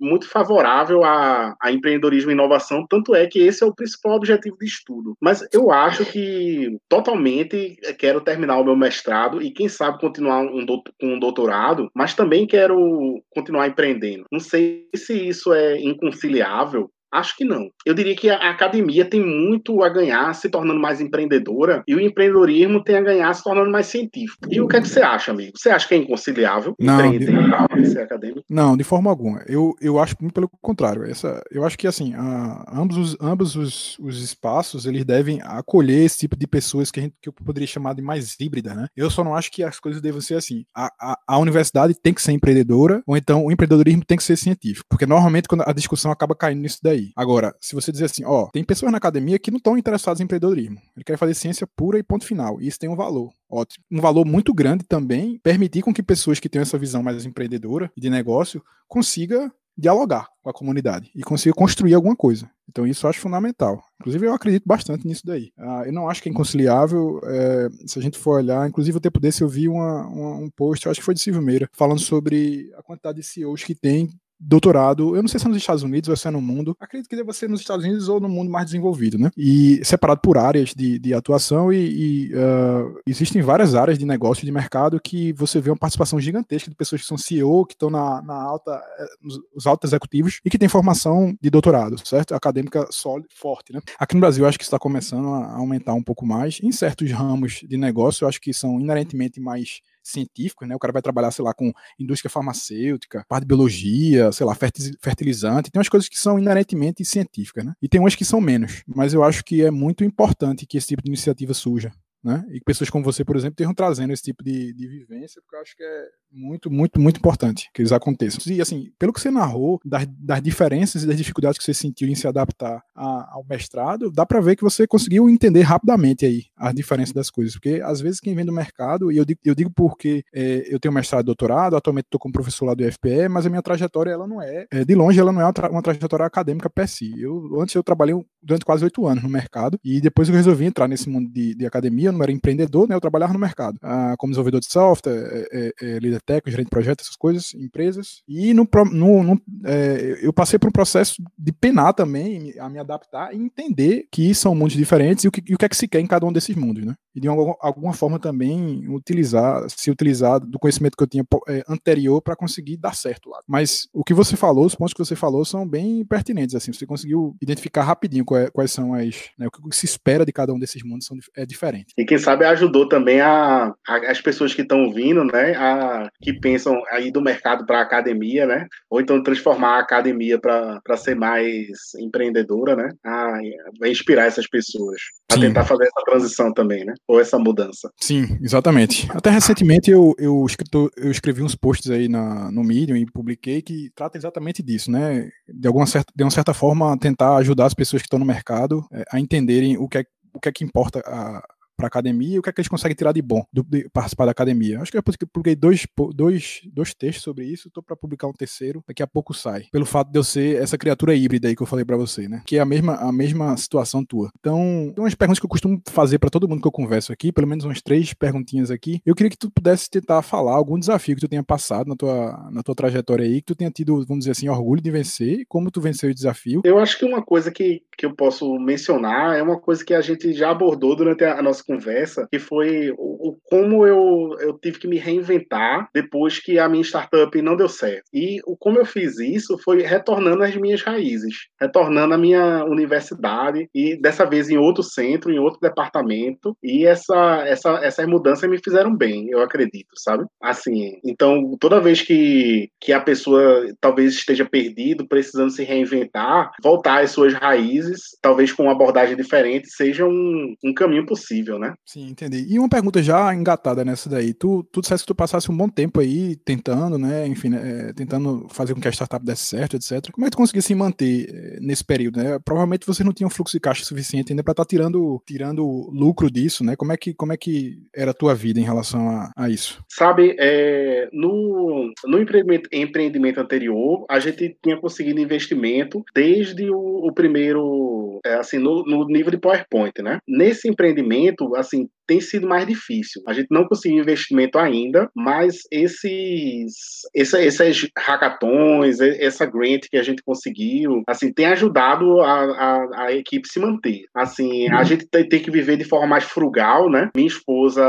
muito favorável a, a empreendedorismo e inovação, tanto é que esse é o principal objetivo de estudo. Mas eu acho que totalmente quero terminar o meu mestrado e quem sabe continuar um com um doutorado, mas também quero continuar empreendendo. Não sei se isso é inconciliável, Acho que não. Eu diria que a academia tem muito a ganhar se tornando mais empreendedora e o empreendedorismo tem a ganhar se tornando mais científico. E o que é que você acha, amigo? Você acha que é inconciliável não, empreender de... ser acadêmico? Não, de forma alguma. Eu, eu acho muito pelo contrário. Essa, eu acho que assim, a, ambos, os, ambos os, os espaços eles devem acolher esse tipo de pessoas que, a gente, que eu poderia chamar de mais híbrida, né? Eu só não acho que as coisas devam ser assim. A, a, a universidade tem que ser empreendedora, ou então o empreendedorismo tem que ser científico. Porque normalmente quando a discussão acaba caindo nisso daí aí. Agora, se você dizer assim, ó, tem pessoas na academia que não estão interessadas em empreendedorismo. Ele quer fazer ciência pura e ponto final. E isso tem um valor. Ótimo. Um valor muito grande também permitir com que pessoas que tenham essa visão mais empreendedora de negócio consiga dialogar com a comunidade e consiga construir alguma coisa. Então isso eu acho fundamental. Inclusive eu acredito bastante nisso daí. Ah, eu não acho que é inconciliável. É, se a gente for olhar, inclusive o tempo desse eu vi uma, uma, um post, eu acho que foi de Silvio Meira, falando sobre a quantidade de CEOs que tem doutorado, eu não sei se é nos Estados Unidos ou se é no mundo, acredito que deva ser nos Estados Unidos ou no mundo mais desenvolvido, né? E separado por áreas de, de atuação e, e uh, existem várias áreas de negócio de mercado que você vê uma participação gigantesca de pessoas que são CEO, que estão na, na alta, eh, os altos executivos e que têm formação de doutorado, certo? Acadêmica sólida, forte, né? Aqui no Brasil, acho que está começando a aumentar um pouco mais. Em certos ramos de negócio, eu acho que são inerentemente mais científicos, né? O cara vai trabalhar, sei lá, com indústria farmacêutica, parte de biologia, sei lá, fertilizante. Tem umas coisas que são inerentemente científicas, né? E tem umas que são menos. Mas eu acho que é muito importante que esse tipo de iniciativa surja né? E pessoas como você, por exemplo, estejam trazendo esse tipo de, de vivência, porque eu acho que é muito, muito, muito importante que eles aconteçam. E assim, pelo que você narrou, das, das diferenças e das dificuldades que você sentiu em se adaptar a, ao mestrado, dá para ver que você conseguiu entender rapidamente aí as diferenças das coisas, porque às vezes quem vem do mercado, e eu digo, eu digo porque é, eu tenho mestrado e doutorado, atualmente estou como professor lá do FPE, mas a minha trajetória, ela não é, é de longe, ela não é uma, tra uma trajetória acadêmica per si. Eu, antes eu trabalhei durante quase oito anos no mercado, e depois eu resolvi entrar nesse mundo de, de academia, eu não era empreendedor, né? Eu trabalhava no mercado, ah, como desenvolvedor de software, é, é, é, líder técnico, gerente de projetos, essas coisas, empresas. E no, no, no é, eu passei por um processo de penar também, a me adaptar e entender que são mundos diferentes e o que, e o que é que se quer em cada um desses mundos, né? E de alguma, forma também utilizar, se utilizar do conhecimento que eu tinha é, anterior para conseguir dar certo lá. Mas o que você falou, os pontos que você falou são bem pertinentes, assim, você conseguiu identificar rapidinho quais, quais são as, né, o que se espera de cada um desses mundos são, é diferente. E quem sabe sabe, ajudou também a, a as pessoas que estão vindo, né, a, que pensam aí do mercado para a academia, né, ou então transformar a academia para ser mais empreendedora, né, a, a inspirar essas pessoas a Sim. tentar fazer essa transição também, né, ou essa mudança. Sim, exatamente. Até recentemente eu, eu, escrito, eu escrevi uns posts aí na, no Medium e publiquei que trata exatamente disso, né, de alguma certa, de uma certa forma tentar ajudar as pessoas que estão no mercado é, a entenderem o que é o que é que importa a, para academia e o que é que eles conseguem tirar de bom do, de participar da academia. Acho que eu publiquei dois, dois, dois textos sobre isso, estou para publicar um terceiro, daqui a pouco sai. Pelo fato de eu ser essa criatura híbrida aí que eu falei para você, né? Que é a mesma, a mesma situação tua. Então, tem umas perguntas que eu costumo fazer para todo mundo que eu converso aqui, pelo menos umas três perguntinhas aqui. Eu queria que tu pudesse tentar falar algum desafio que tu tenha passado na tua, na tua trajetória aí, que tu tenha tido, vamos dizer assim, orgulho de vencer, como tu venceu o desafio. Eu acho que uma coisa que, que eu posso mencionar é uma coisa que a gente já abordou durante a nossa conversa, que foi o, o, como eu, eu tive que me reinventar depois que a minha startup não deu certo. E o como eu fiz isso foi retornando às minhas raízes, retornando à minha universidade e dessa vez em outro centro, em outro departamento. E essa, essa, essas mudanças me fizeram bem, eu acredito, sabe? Assim, então toda vez que, que a pessoa talvez esteja perdido, precisando se reinventar, voltar às suas raízes, talvez com uma abordagem diferente, seja um, um caminho possível fazendo, né? Sim, entendi. E uma pergunta já engatada nessa daí. Tu, tu disseste que tu passasse um bom tempo aí tentando, né? Enfim, né, é, tentando fazer com que a startup desse certo, etc. Como é que tu conseguia se manter é, nesse período, né? Provavelmente você não tinha um fluxo de caixa suficiente ainda para estar tá tirando, tirando lucro disso, né? Como é que, como é que era a tua vida em relação a, a isso? Sabe, é, no, no empreendimento, empreendimento anterior, a gente tinha conseguido investimento desde o, o primeiro, é, assim, no, no nível de PowerPoint, né? Nesse empreendimento, assim, tem sido mais difícil. A gente não conseguiu investimento ainda, mas esses, essa, esses hackathons, essa grant que a gente conseguiu, assim, tem ajudado a, a, a equipe se manter. Assim, a gente tem, tem, que viver de forma mais frugal, né? Minha esposa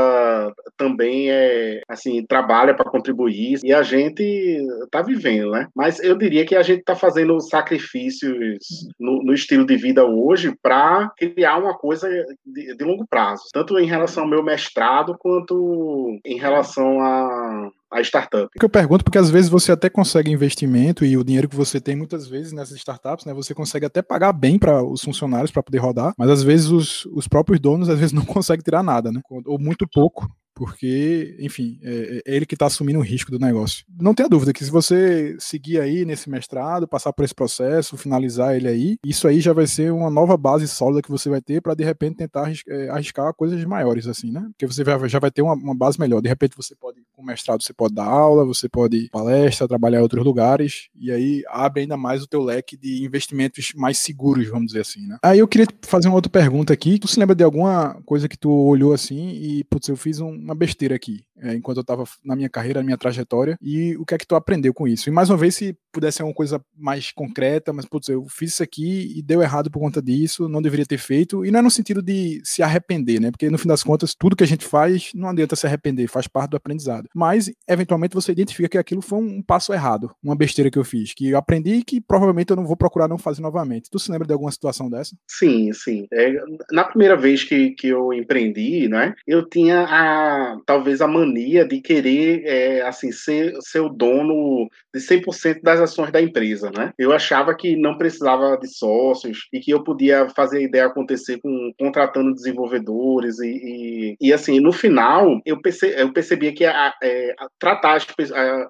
também é, assim, trabalha para contribuir e a gente tá vivendo, né? Mas eu diria que a gente tá fazendo sacrifícios no, no estilo de vida hoje para criar uma coisa de, de longo prazo, tanto em relação relação ao meu mestrado quanto em relação a, a startup. Que eu pergunto porque às vezes você até consegue investimento e o dinheiro que você tem muitas vezes nessas startups, né, você consegue até pagar bem para os funcionários para poder rodar, mas às vezes os, os próprios donos às vezes não conseguem tirar nada, né, ou muito pouco porque, enfim, é, é ele que está assumindo o risco do negócio. Não tenha dúvida que se você seguir aí nesse mestrado, passar por esse processo, finalizar ele aí, isso aí já vai ser uma nova base sólida que você vai ter para de repente tentar arriscar, é, arriscar, coisas maiores, assim, né? Porque você já vai ter uma, uma, base melhor. De repente você pode, com mestrado, você pode dar aula, você pode palestra, trabalhar em outros lugares, e aí abre ainda mais o teu leque de investimentos mais seguros, vamos dizer assim, né? Aí eu queria fazer uma outra pergunta aqui. Tu se lembra de alguma coisa que tu olhou assim e, putz, eu fiz um uma besteira aqui, é, enquanto eu estava na minha carreira, na minha trajetória, e o que é que tu aprendeu com isso? E mais uma vez, se pudesse ser uma coisa mais concreta, mas, putz, eu fiz isso aqui e deu errado por conta disso, não deveria ter feito, e não é no sentido de se arrepender, né? Porque no fim das contas, tudo que a gente faz não adianta se arrepender, faz parte do aprendizado. Mas, eventualmente, você identifica que aquilo foi um passo errado, uma besteira que eu fiz, que eu aprendi e que provavelmente eu não vou procurar não fazer novamente. Tu se lembra de alguma situação dessa? Sim, sim. É, na primeira vez que, que eu empreendi, né, eu tinha a talvez a mania de querer é, assim ser, ser o dono de 100% das ações da empresa, né? Eu achava que não precisava de sócios e que eu podia fazer a ideia acontecer com contratando desenvolvedores e, e, e assim no final eu, perce, eu percebia que a, é, tratar as,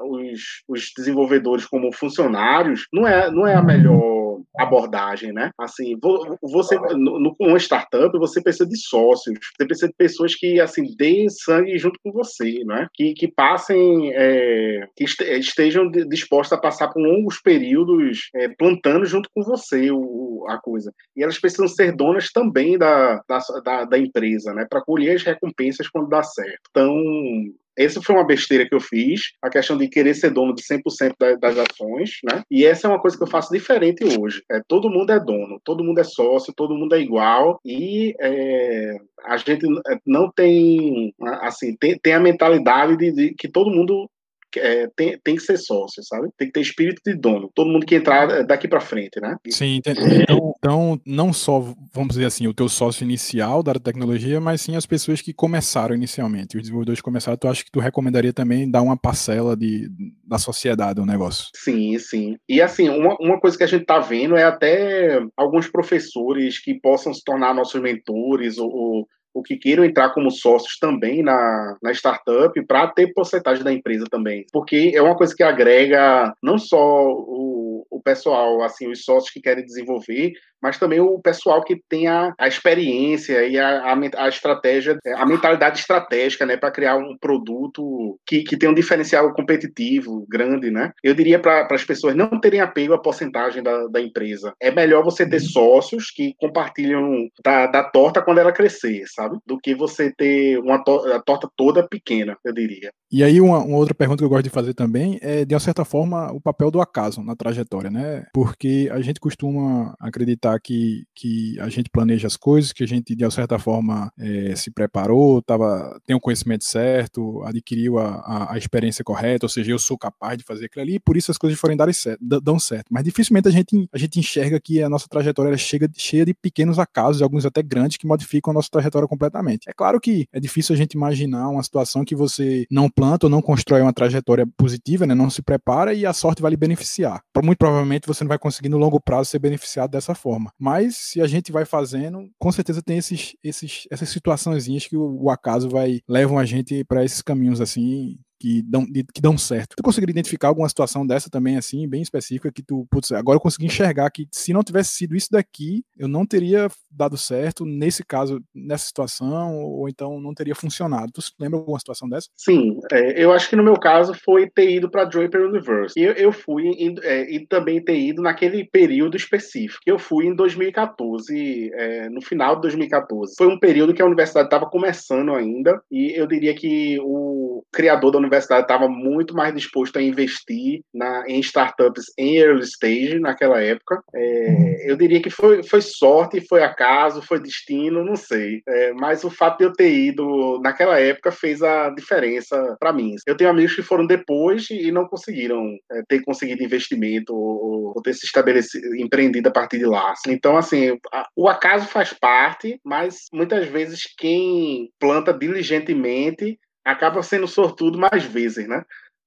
os, os desenvolvedores como funcionários não é não é a melhor abordagem, né? Assim, você no, uma startup você precisa de sócios, você precisa de pessoas que assim deem sangue junto com você, né? Que, que passem, é, que estejam dispostas a passar por longos períodos é, plantando junto com você o, a coisa. E elas precisam ser donas também da, da, da empresa, né? Para colher as recompensas quando dá certo. Então essa foi uma besteira que eu fiz, a questão de querer ser dono de 100% das ações, né? E essa é uma coisa que eu faço diferente hoje. É, todo mundo é dono, todo mundo é sócio, todo mundo é igual e é, a gente não tem, assim, tem, tem a mentalidade de, de que todo mundo é, tem, tem que ser sócio, sabe? Tem que ter espírito de dono. Todo mundo que entrar é daqui para frente, né? Sim, então, então, não só, vamos dizer assim, o teu sócio inicial da tecnologia, mas sim as pessoas que começaram inicialmente. Os desenvolvedores que começaram, tu acha que tu recomendaria também dar uma parcela de, da sociedade ao negócio? Sim, sim. E assim, uma, uma coisa que a gente tá vendo é até alguns professores que possam se tornar nossos mentores ou, ou ou que queiram entrar como sócios também na, na startup para ter porcentagem da empresa também. Porque é uma coisa que agrega não só o, o pessoal, assim, os sócios que querem desenvolver, mas também o pessoal que tem a, a experiência e a, a, a, estratégia, a mentalidade estratégica, né, para criar um produto que, que tem um diferencial competitivo grande, né? Eu diria para as pessoas não terem apego à porcentagem da, da empresa. É melhor você ter uhum. sócios que compartilham da, da torta quando ela crescer, sabe? Do que você ter uma to a torta toda pequena, eu diria. E aí uma, uma outra pergunta que eu gosto de fazer também é, de uma certa forma, o papel do acaso na trajetória, né? Porque a gente costuma acreditar acreditar que, que a gente planeja as coisas, que a gente, de certa forma, é, se preparou, tava, tem o conhecimento certo, adquiriu a, a, a, experiência correta, ou seja, eu sou capaz de fazer aquilo ali, e por isso as coisas forem dar certo, dão certo. Mas dificilmente a gente, a gente enxerga que a nossa trajetória é chega, cheia de pequenos acasos, alguns até grandes, que modificam a nossa trajetória completamente. É claro que é difícil a gente imaginar uma situação que você não planta ou não constrói uma trajetória positiva, né, não se prepara e a sorte vai lhe beneficiar. Muito provavelmente você não vai conseguir no longo prazo ser beneficiado dessa forma forma. Mas se a gente vai fazendo, com certeza tem esses, esses, essas situaçõezinhas que o, o acaso vai levam a gente para esses caminhos assim que dão, que dão certo. Tu conseguiria identificar alguma situação dessa também, assim, bem específica, que tu, putz, agora eu consegui enxergar que se não tivesse sido isso daqui, eu não teria dado certo nesse caso, nessa situação, ou então não teria funcionado. Tu lembra alguma situação dessa? Sim, é, eu acho que no meu caso foi ter ido para Draper Universe. Eu, eu fui em, é, e também ter ido naquele período específico. Eu fui em 2014, é, no final de 2014. Foi um período que a universidade estava começando ainda, e eu diria que o criador da universidade universidade estava muito mais disposto a investir na, em startups em early stage naquela época. É, eu diria que foi, foi sorte, foi acaso, foi destino, não sei. É, mas o fato de eu ter ido naquela época fez a diferença para mim. Eu tenho amigos que foram depois e não conseguiram é, ter conseguido investimento ou, ou, ter se estabelecido, empreendido a partir de lá. Então, assim, a, o acaso faz parte, mas muitas vezes quem planta diligentemente acaba sendo sortudo mais vezes, né?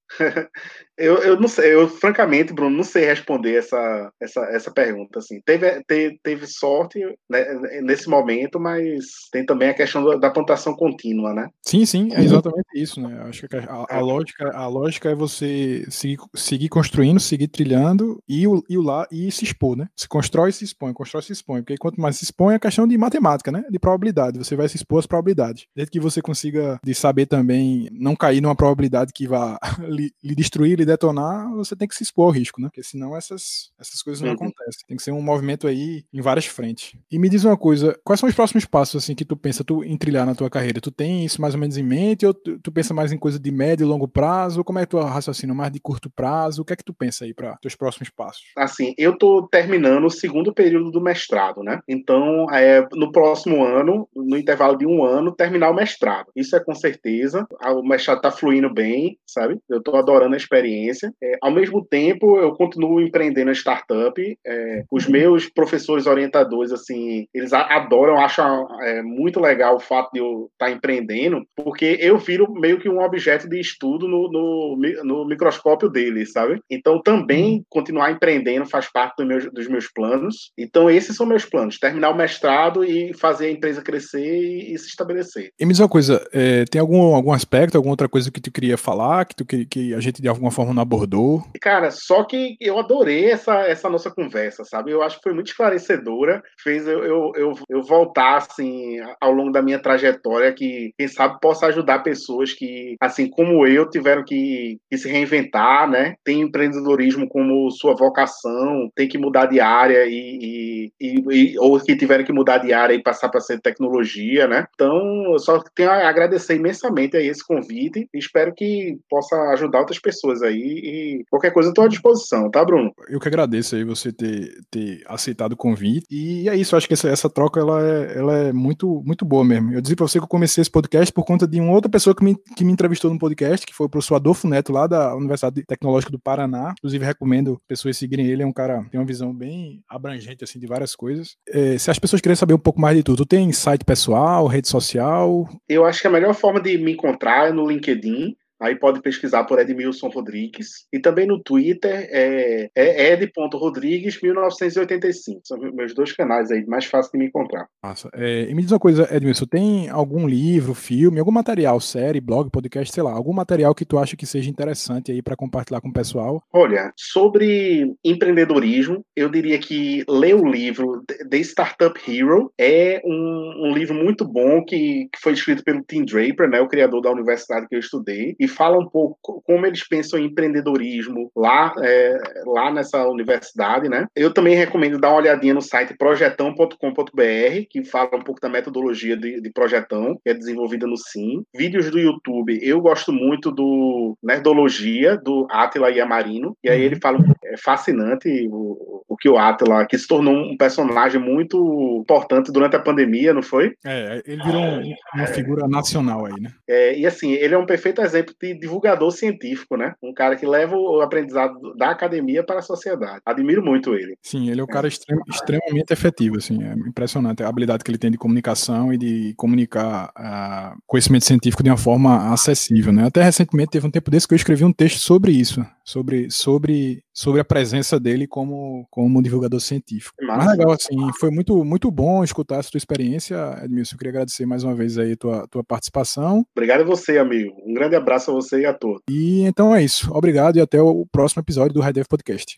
Eu, eu não sei, eu francamente, Bruno, não sei responder essa, essa, essa pergunta. Assim. Teve, teve, teve sorte né, nesse momento, mas tem também a questão da, da, plantação contínua, né? Sim, sim, é exatamente isso, né? Acho que a, a, lógica, a lógica é você seguir, seguir construindo, seguir trilhando e, e, lá, e se expor, né? Se constrói e se expõe, constrói e se expõe. Porque quanto mais se expõe, é questão de matemática, né? De probabilidade. Você vai se expor às probabilidades. Desde que você consiga de saber também não cair numa probabilidade que vá lhe, lhe destruir, detonar, você tem que se expor ao risco, né? Porque senão essas, essas coisas não uhum. acontecem. Tem que ser um movimento aí em várias frentes. E me diz uma coisa, quais são os próximos passos assim que tu pensa tu em trilhar na tua carreira? Tu tem isso mais ou menos em mente ou tu, tu pensa mais em coisa de médio e longo prazo? Como é que tu raciocina mais de curto prazo? O que é que tu pensa aí para teus próximos passos? Assim, eu tô terminando o segundo período do mestrado, né? Então, é, no próximo ano, no intervalo de um ano, terminar o mestrado. Isso é com certeza. O mestrado tá fluindo bem, sabe? Eu tô adorando a experiência experiência. É, ao mesmo tempo, eu continuo empreendendo a startup. É, os meus professores orientadores, assim, eles adoram, acham é, muito legal o fato de eu estar tá empreendendo, porque eu viro meio que um objeto de estudo no, no, no microscópio deles, sabe? Então, também uhum. continuar empreendendo faz parte do meu, dos meus planos. Então, esses são meus planos: terminar o mestrado e fazer a empresa crescer e, e se estabelecer. E me diz uma coisa: é, tem algum, algum aspecto, alguma outra coisa que tu queria falar, que tu que, que a gente de alguma forma não abordou. Cara, só que eu adorei essa, essa nossa conversa, sabe? Eu acho que foi muito esclarecedora, fez eu, eu, eu, eu voltar, assim, ao longo da minha trajetória, que quem sabe possa ajudar pessoas que, assim como eu, tiveram que, que se reinventar, né? Tem empreendedorismo como sua vocação, tem que mudar de área e, e, e ou que tiveram que mudar de área e passar para ser tecnologia, né? Então, eu só tenho a agradecer imensamente a esse convite e espero que possa ajudar outras pessoas aí e qualquer coisa eu tô à disposição, tá, Bruno? Eu que agradeço aí você ter, ter aceitado o convite. E é isso, acho que essa, essa troca ela é, ela é muito, muito boa mesmo. Eu disse pra você que eu comecei esse podcast por conta de uma outra pessoa que me, que me entrevistou no podcast, que foi o professor Adolfo Neto, lá da Universidade Tecnológica do Paraná. Inclusive, recomendo pessoas seguirem ele, é um cara que tem uma visão bem abrangente assim de várias coisas. É, se as pessoas querem saber um pouco mais de tudo, tu tem site pessoal, rede social? Eu acho que a melhor forma de me encontrar é no LinkedIn. Aí pode pesquisar por Edmilson Rodrigues. E também no Twitter é, é ed.rodrigues1985. São meus dois canais aí, mais fácil de me encontrar. Nossa, é, e me diz uma coisa, Edmilson, tem algum livro, filme, algum material, série, blog, podcast, sei lá, algum material que tu acha que seja interessante aí para compartilhar com o pessoal? Olha, sobre empreendedorismo, eu diria que ler o livro The Startup Hero é um, um livro muito bom que, que foi escrito pelo Tim Draper, né, o criador da universidade que eu estudei, e fala um pouco como eles pensam em empreendedorismo lá, é, lá nessa universidade, né? Eu também recomendo dar uma olhadinha no site projetão.com.br, que fala um pouco da metodologia de, de projetão, que é desenvolvida no SIM. Vídeos do YouTube, eu gosto muito do Nerdologia, do Atila Yamarino, e aí ele fala, é fascinante o, o que o Atila, que se tornou um personagem muito importante durante a pandemia, não foi? É, ele virou uma figura nacional aí, né? É, e assim, ele é um perfeito exemplo de divulgador científico, né? Um cara que leva o aprendizado da academia para a sociedade. Admiro muito ele. Sim, ele é um cara extrem, extremamente efetivo, assim, é impressionante a habilidade que ele tem de comunicação e de comunicar uh, conhecimento científico de uma forma acessível, né? Até recentemente teve um tempo desse que eu escrevi um texto sobre isso, sobre, sobre, sobre a presença dele como, como divulgador científico. Massa. Mas legal, assim, foi muito, muito bom escutar essa tua experiência, Edmilson. Eu queria agradecer mais uma vez aí a tua, tua participação. Obrigado a você, amigo. Um grande abraço a você e a todos. E então é isso. Obrigado e até o próximo episódio do Red Dev Podcast.